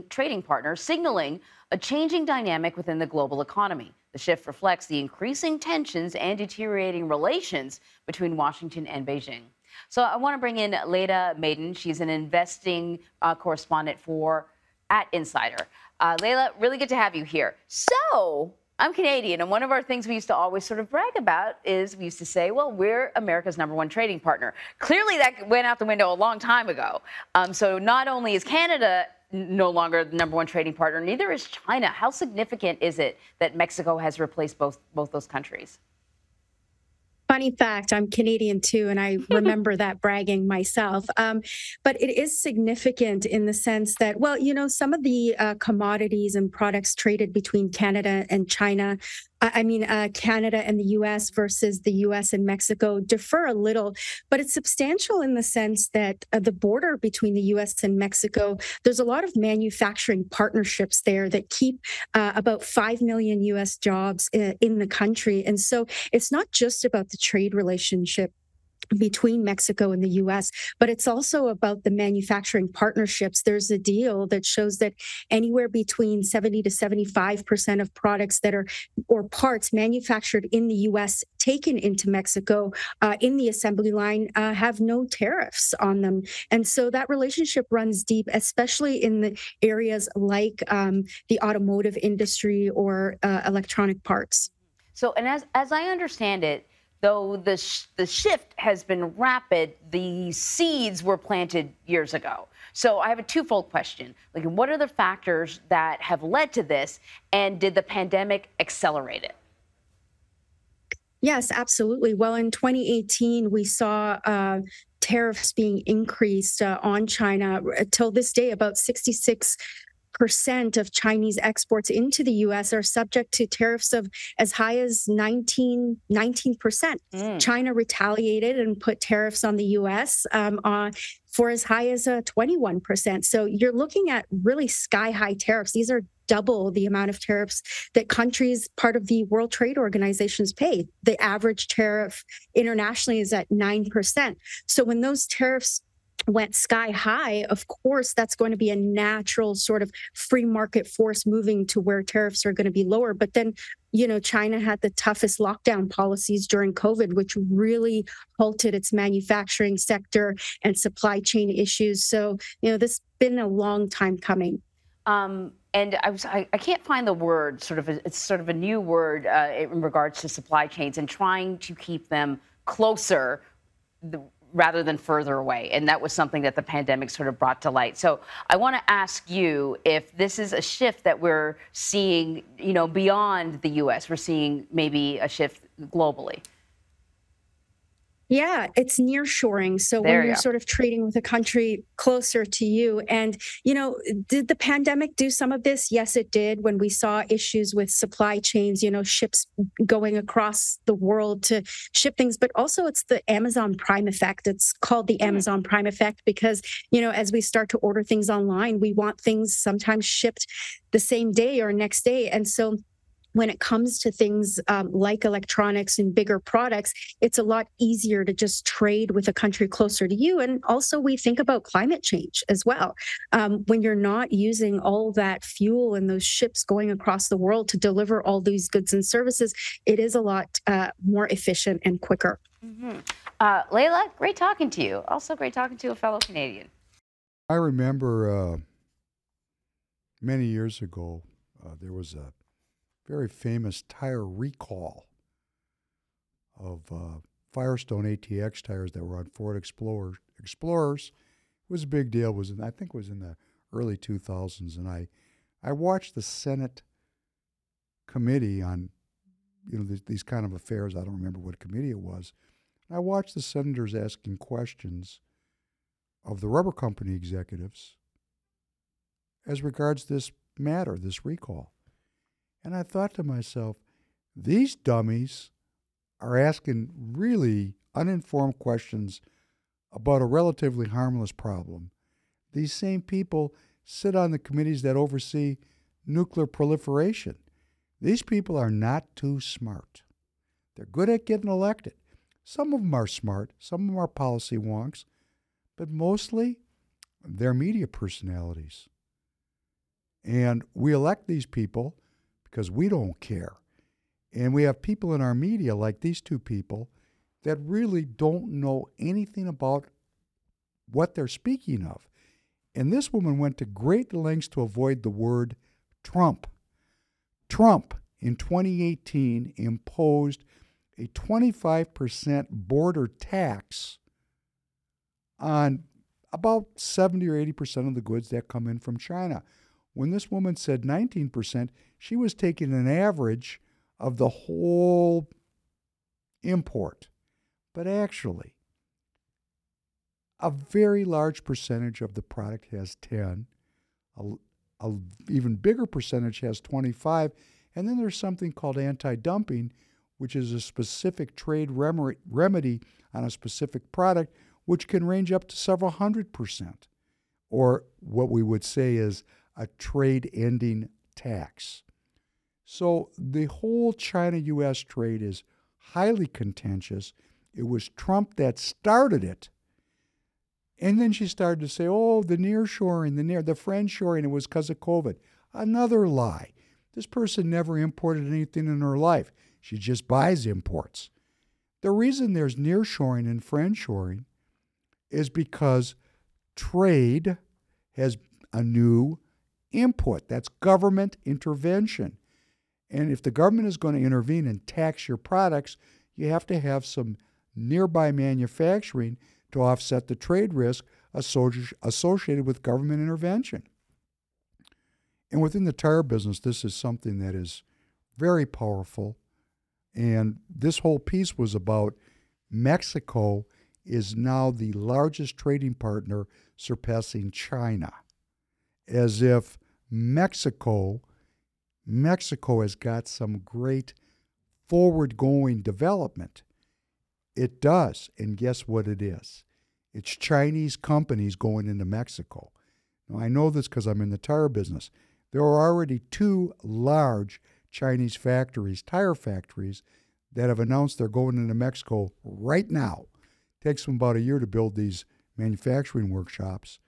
K: Trading partners signaling a changing dynamic within the global economy. The shift reflects the increasing tensions and deteriorating relations between Washington and Beijing. So I want to bring in Leda Maiden. She's an investing uh, correspondent for at Insider. Uh, Layla, really good to have you here. So I'm Canadian, and one of our things we used to always sort of brag about is we used to say, well, we're America's number one trading partner. Clearly, that went out the window a long time ago. Um, so not only is Canada no longer the number one trading partner, neither is China. How significant is it that Mexico has replaced both both those countries?
L: Funny fact, I'm Canadian too, and I remember that bragging myself. Um, but it is significant in the sense that, well, you know, some of the uh, commodities and products traded between Canada and China I mean, uh, Canada and the US versus the US and Mexico differ a little, but it's substantial in the sense that uh, the border between the US and Mexico, there's a lot of manufacturing partnerships there that keep uh, about 5 million US jobs uh, in the country. And so it's not just about the trade relationship between Mexico and the US, but it's also about the manufacturing partnerships. There's a deal that shows that anywhere between 70 to 75% of products that are or parts manufactured in the US taken into Mexico uh, in the assembly line uh, have no tariffs on them. And so that relationship runs deep, especially in the areas like um, the automotive industry or uh, electronic parts.
K: So, and as, as I understand it, though the, sh- the shift has been rapid, the seeds were planted years ago. So I have a twofold question. Like, what are the factors that have led to this, and did the pandemic accelerate it?
L: Yes, absolutely. Well, in 2018, we saw uh, tariffs being increased uh, on China. Till this day, about 66 percent of Chinese exports into the US are subject to tariffs of as high as 19, 19%. Mm. China retaliated and put tariffs on the US um, on, for as high as uh, 21%. So you're looking at really sky high tariffs. These are double the amount of tariffs that countries part of the World Trade Organizations pay. The average tariff internationally is at 9%. So when those tariffs went sky high, of course, that's going to be a natural sort of free market force moving to where tariffs are going to be lower. But then, you know, China had the toughest lockdown policies during COVID, which really halted its manufacturing sector and supply chain issues. So, you know, this has been a long time coming.
K: Um, and I was I, I, can't find the word sort of it's sort of a new word uh, in regards to supply chains and trying to keep them closer rather than further away. And that was something that the pandemic sort of brought to light. So I want to ask you if this is a shift that we're seeing, you know, beyond the US, we're seeing maybe a shift globally.
L: Yeah, it's near shoring. So there when you're sort of trading with a country closer to you. And, you know, did the pandemic do some of this? Yes, it did. When we saw issues with supply chains, you know, ships going across the world to ship things, but also it's the Amazon Prime effect. It's called the mm. Amazon Prime effect because, you know, as we start to order things online, we want things sometimes shipped the same day or next day. And so when it comes to things um, like electronics and bigger products, it's a lot easier to just trade with a country closer to you. And also, we think about climate change as well. Um, when you're not using all that fuel and those ships going across the world to deliver all these goods and services, it is a lot uh, more efficient and quicker.
K: Mm-hmm. Uh, Layla, great talking to you. Also, great talking to a fellow Canadian.
B: I remember uh, many years ago, uh, there was a very famous tire recall of uh, Firestone ATX tires that were on Ford Explorer, Explorers. It was a big deal. It was in, I think it was in the early 2000s, and I I watched the Senate committee on you know these kind of affairs. I don't remember what committee it was. I watched the senators asking questions of the rubber company executives as regards this matter, this recall. And I thought to myself, these dummies are asking really uninformed questions about a relatively harmless problem. These same people sit on the committees that oversee nuclear proliferation. These people are not too smart. They're good at getting elected. Some of them are smart, some of them are policy wonks, but mostly they're media personalities. And we elect these people because we don't care. And we have people in our media, like these two people, that really don't know anything about what they're speaking of. And this woman went to great lengths to avoid the word Trump. Trump in 2018 imposed a 25% border tax on about 70 or 80% of the goods that come in from China. When this woman said 19%, she was taking an average of the whole import. But actually, a very large percentage of the product has 10, a, a even bigger percentage has 25, and then there's something called anti-dumping, which is a specific trade remedy on a specific product, which can range up to several hundred percent, or what we would say is a trade ending tax. So the whole China US trade is highly contentious. It was Trump that started it. And then she started to say, oh, the near shoring, the near, the friend shoring, it was because of COVID. Another lie. This person never imported anything in her life. She just buys imports. The reason there's near shoring and friend shoring is because trade has a new input. That's government intervention. And if the government is going to intervene and tax your products, you have to have some nearby manufacturing to offset the trade risk associated with government intervention. And within the tire business, this is something that is very powerful. And this whole piece was about Mexico is now the largest trading partner, surpassing China. As if Mexico, Mexico has got some great forward going development. It does. And guess what it is? It's Chinese companies going into Mexico. Now, I know this because I'm in the tire business. There are already two large Chinese factories, tire factories, that have announced they're going into Mexico right now. It takes them about a year to build these manufacturing workshops.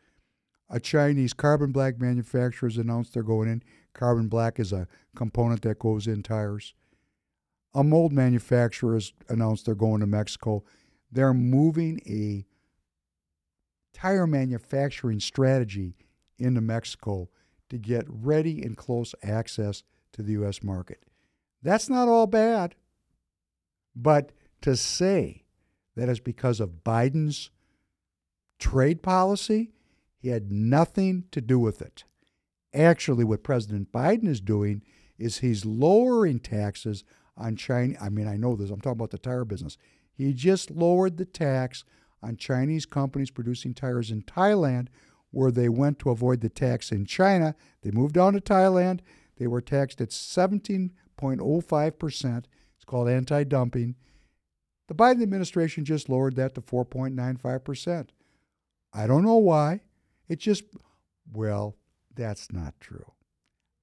B: A Chinese carbon black manufacturer has announced they're going in. Carbon black is a component that goes in tires. A mold manufacturer has announced they're going to Mexico. They're moving a tire manufacturing strategy into Mexico to get ready and close access to the U.S. market. That's not all bad. But to say that it's because of Biden's trade policy, he had nothing to do with it. Actually, what President Biden is doing is he's lowering taxes on China. I mean, I know this, I'm talking about the tire business. He just lowered the tax on Chinese companies producing tires in Thailand, where they went to avoid the tax in China. They moved down to Thailand. They were taxed at 17.05%. It's called anti dumping. The Biden administration just lowered that to 4.95%. I don't know why. It just, well, that's not true.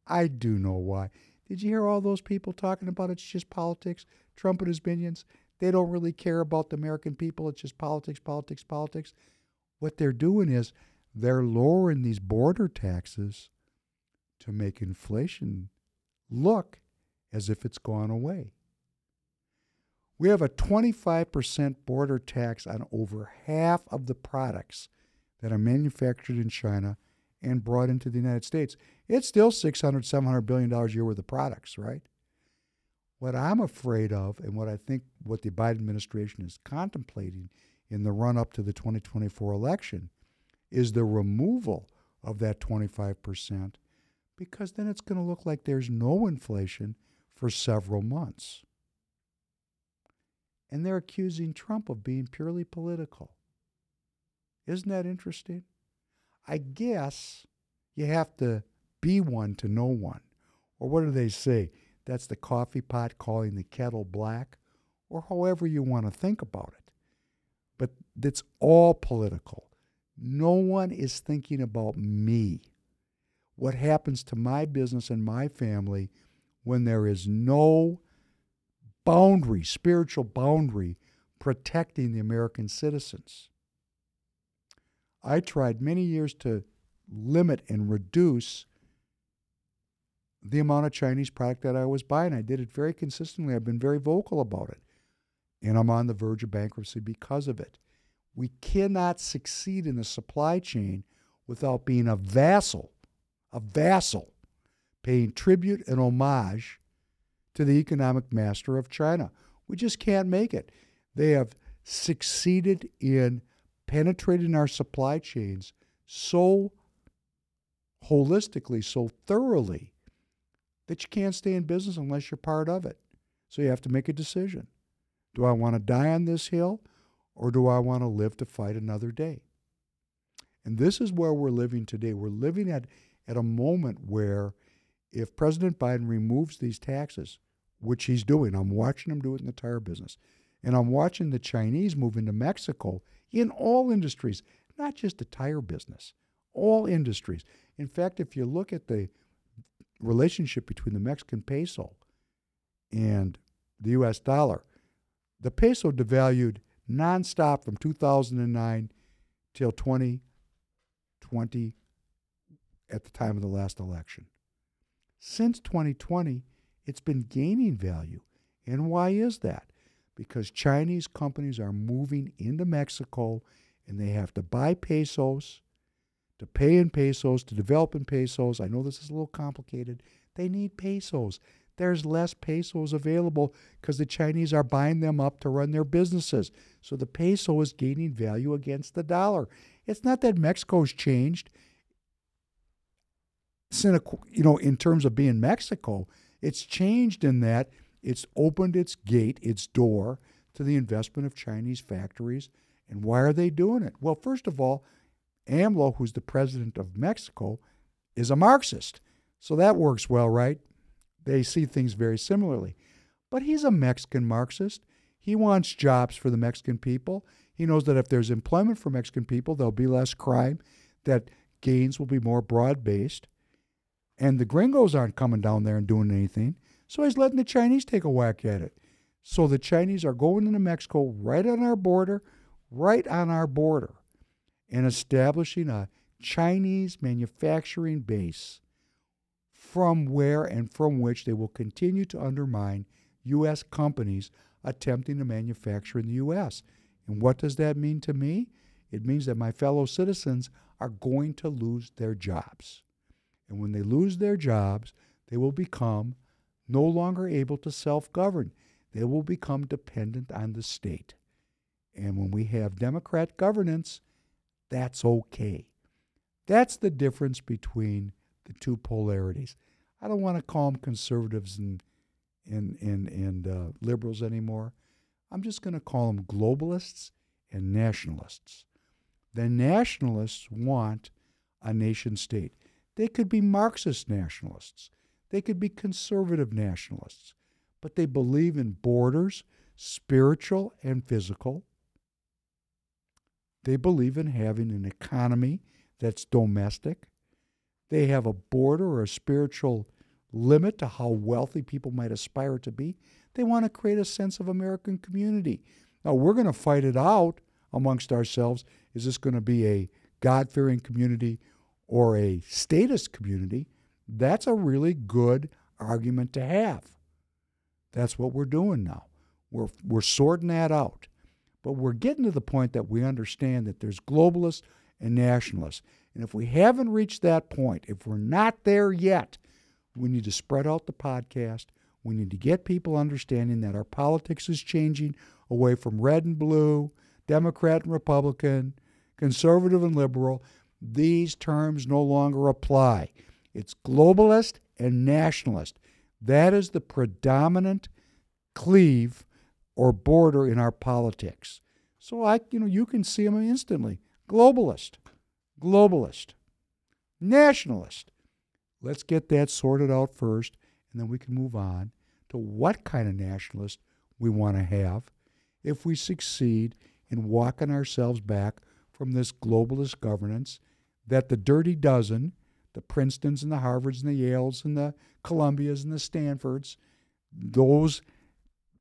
B: I do know why. Did you hear all those people talking about it's just politics? Trump and his minions, they don't really care about the American people. It's just politics, politics, politics. What they're doing is they're lowering these border taxes to make inflation look as if it's gone away. We have a 25% border tax on over half of the products that are manufactured in China and brought into the United States. It's still 600, 700 billion dollars a year worth of products, right? What I'm afraid of, and what I think what the Biden administration is contemplating in the run up to the 2024 election, is the removal of that 25%, because then it's going to look like there's no inflation for several months. And they're accusing Trump of being purely political. Isn't that interesting? I guess you have to be one to know one. Or what do they say? That's the coffee pot calling the kettle black, or however you want to think about it. But it's all political. No one is thinking about me. What happens to my business and my family when there is no boundary, spiritual boundary, protecting the American citizens? I tried many years to limit and reduce the amount of Chinese product that I was buying. I did it very consistently. I've been very vocal about it. And I'm on the verge of bankruptcy because of it. We cannot succeed in the supply chain without being a vassal, a vassal, paying tribute and homage to the economic master of China. We just can't make it. They have succeeded in penetrating our supply chains so holistically, so thoroughly, that you can't stay in business unless you're part of it. So you have to make a decision. Do I want to die on this hill or do I want to live to fight another day? And this is where we're living today. We're living at, at a moment where if President Biden removes these taxes, which he's doing, I'm watching him do it in the tire business, and I'm watching the Chinese move into Mexico in all industries, not just the tire business, all industries. In fact, if you look at the relationship between the Mexican peso and the US dollar, the peso devalued nonstop from 2009 till 2020 at the time of the last election. Since 2020, it's been gaining value. And why is that? Because Chinese companies are moving into Mexico and they have to buy pesos, to pay in pesos, to develop in pesos. I know this is a little complicated. They need pesos. There's less pesos available because the Chinese are buying them up to run their businesses. So the peso is gaining value against the dollar. It's not that Mexico's changed. You know, in terms of being Mexico, it's changed in that it's opened its gate, its door to the investment of Chinese factories. And why are they doing it? Well, first of all, AMLO, who's the president of Mexico, is a Marxist. So that works well, right? They see things very similarly. But he's a Mexican Marxist. He wants jobs for the Mexican people. He knows that if there's employment for Mexican people, there'll be less crime, that gains will be more broad based. And the gringos aren't coming down there and doing anything. So he's letting the Chinese take a whack at it. So the Chinese are going into Mexico right on our border, right on our border, and establishing a Chinese manufacturing base from where and from which they will continue to undermine U.S. companies attempting to manufacture in the U.S. And what does that mean to me? It means that my fellow citizens are going to lose their jobs. And when they lose their jobs, they will become no longer able to self govern. They will become dependent on the state. And when we have Democrat governance, that's okay. That's the difference between the two polarities. I don't want to call them conservatives and and and and uh, liberals anymore. I'm just going to call them globalists and nationalists. The nationalists want a nation state. They could be Marxist nationalists. They could be conservative nationalists, but they believe in borders, spiritual and physical. They believe in having an economy that's domestic. They have a border or a spiritual limit to how wealthy people might aspire to be. They want to create a sense of American community. Now, we're going to fight it out amongst ourselves. Is this going to be a God fearing community or a status community? That's a really good argument to have. That's what we're doing now. We're, we're sorting that out. But we're getting to the point that we understand that there's globalists and nationalists. And if we haven't reached that point, if we're not there yet, we need to spread out the podcast. We need to get people understanding that our politics is changing away from red and blue, Democrat and Republican, conservative and liberal. These terms no longer apply. It's globalist and nationalist. That is the predominant cleave or border in our politics. So I, you know, you can see them instantly. Globalist, globalist, nationalist. Let's get that sorted out first, and then we can move on to what kind of nationalist we want to have if we succeed in walking ourselves back from this globalist governance that the dirty dozen, the Princetons and the Harvards and the Yales and the Columbias and the Stanfords, those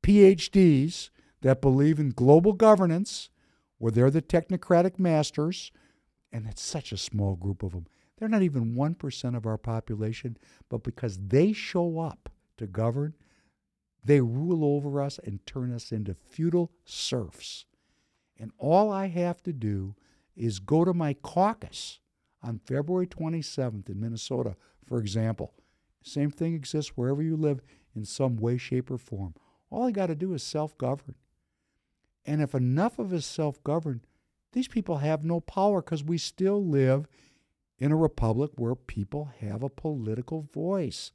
B: PhDs that believe in global governance, where they're the technocratic masters, and it's such a small group of them. They're not even 1% of our population, but because they show up to govern, they rule over us and turn us into feudal serfs. And all I have to do is go to my caucus on February 27th in Minnesota, for example. Same thing exists wherever you live in some way, shape, or form. All I got to do is self govern. And if enough of us self govern, these people have no power because we still live in a republic where people have a political voice.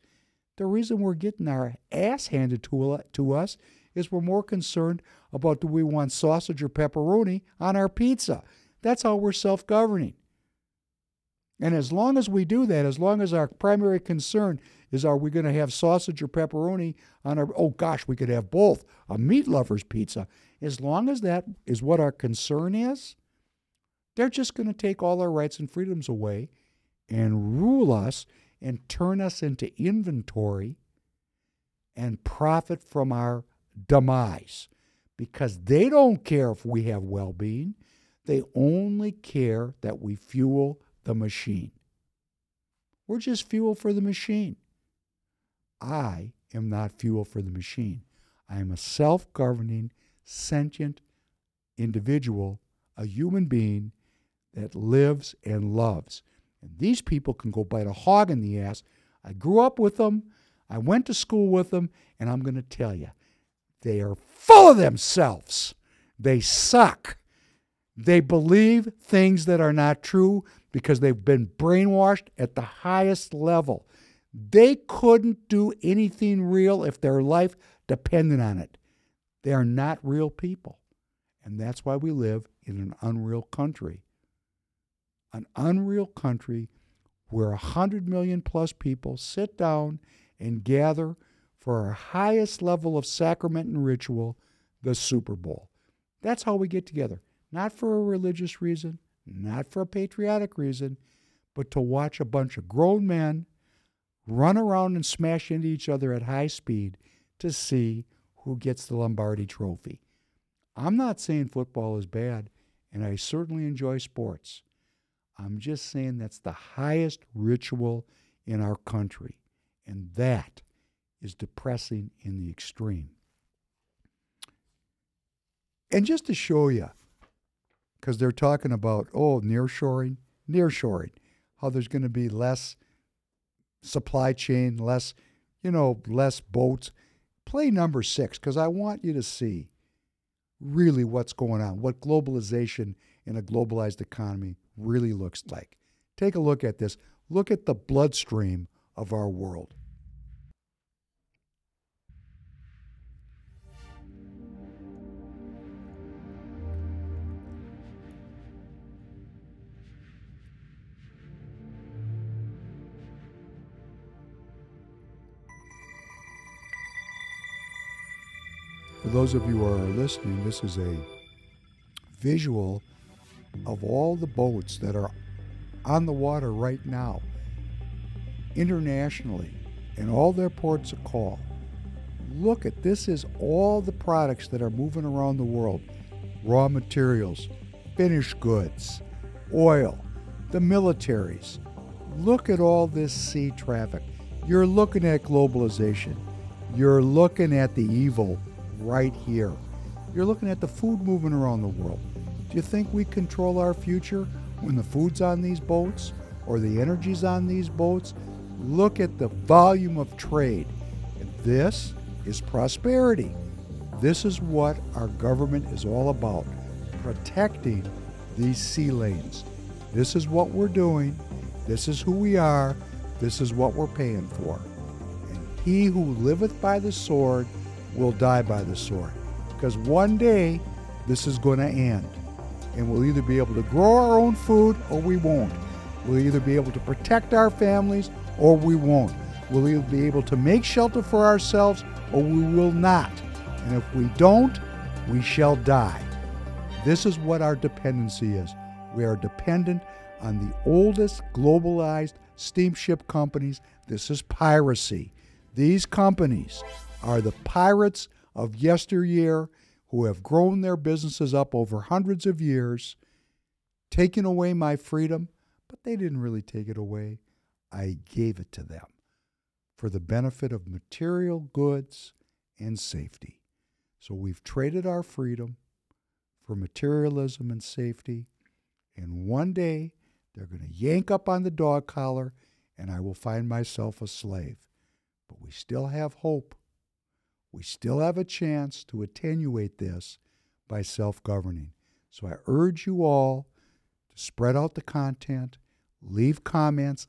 B: The reason we're getting our ass handed to, to us is we're more concerned about do we want sausage or pepperoni on our pizza. That's how we're self governing. And as long as we do that, as long as our primary concern is are we going to have sausage or pepperoni on our, oh gosh, we could have both, a meat lover's pizza. As long as that is what our concern is, they're just going to take all our rights and freedoms away and rule us and turn us into inventory and profit from our demise. because they don't care if we have well being. They only care that we fuel the machine. We're just fuel for the machine. I am not fuel for the machine. I am a self governing, sentient individual, a human being that lives and loves. And these people can go bite a hog in the ass. I grew up with them, I went to school with them, and I'm going to tell you, they are full of themselves. They suck. They believe things that are not true because they've been brainwashed at the highest level. They couldn't do anything real if their life depended on it. They are not real people. And that's why we live in an unreal country. An unreal country where 100 million plus people sit down and gather for our highest level of sacrament and ritual, the Super Bowl. That's how we get together. Not for a religious reason, not for a patriotic reason, but to watch a bunch of grown men run around and smash into each other at high speed to see who gets the Lombardi trophy. I'm not saying football is bad, and I certainly enjoy sports. I'm just saying that's the highest ritual in our country, and that is depressing in the extreme. And just to show you, because they're talking about, oh, nearshoring, nearshoring, how there's going to be less supply chain, less, you know, less boats. Play number six, because I want you to see really what's going on, what globalization in a globalized economy really looks like. Take a look at this. Look at the bloodstream of our world. For those of you who are listening, this is a visual of all the boats that are on the water right now, internationally, and all their ports of call. Look at this is all the products that are moving around the world raw materials, finished goods, oil, the militaries. Look at all this sea traffic. You're looking at globalization. You're looking at the evil right here. You're looking at the food moving around the world. Do you think we control our future when the food's on these boats or the energy's on these boats? Look at the volume of trade. And this is prosperity. This is what our government is all about protecting these sea lanes. This is what we're doing. This is who we are. This is what we're paying for. And he who liveth by the sword will die by the sword. Because one day this is going to end. And we'll either be able to grow our own food or we won't. We'll either be able to protect our families or we won't. We'll either be able to make shelter for ourselves or we will not. And if we don't, we shall die. This is what our dependency is. We are dependent on the oldest globalized steamship companies. This is piracy. These companies are the pirates of yesteryear who have grown their businesses up over hundreds of years, taking away my freedom, but they didn't really take it away. I gave it to them for the benefit of material goods and safety. So we've traded our freedom for materialism and safety. And one day they're going to yank up on the dog collar and I will find myself a slave. But we still have hope we still have a chance to attenuate this by self governing. So I urge you all to spread out the content, leave comments,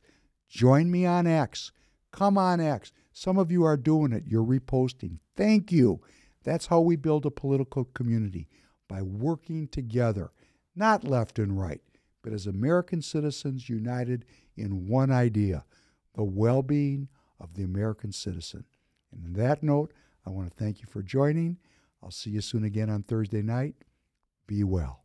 B: join me on X. Come on, X. Some of you are doing it. You're reposting. Thank you. That's how we build a political community by working together, not left and right, but as American citizens united in one idea the well being of the American citizen. And on that note, I want to thank you for joining. I'll see you soon again on Thursday night. Be well.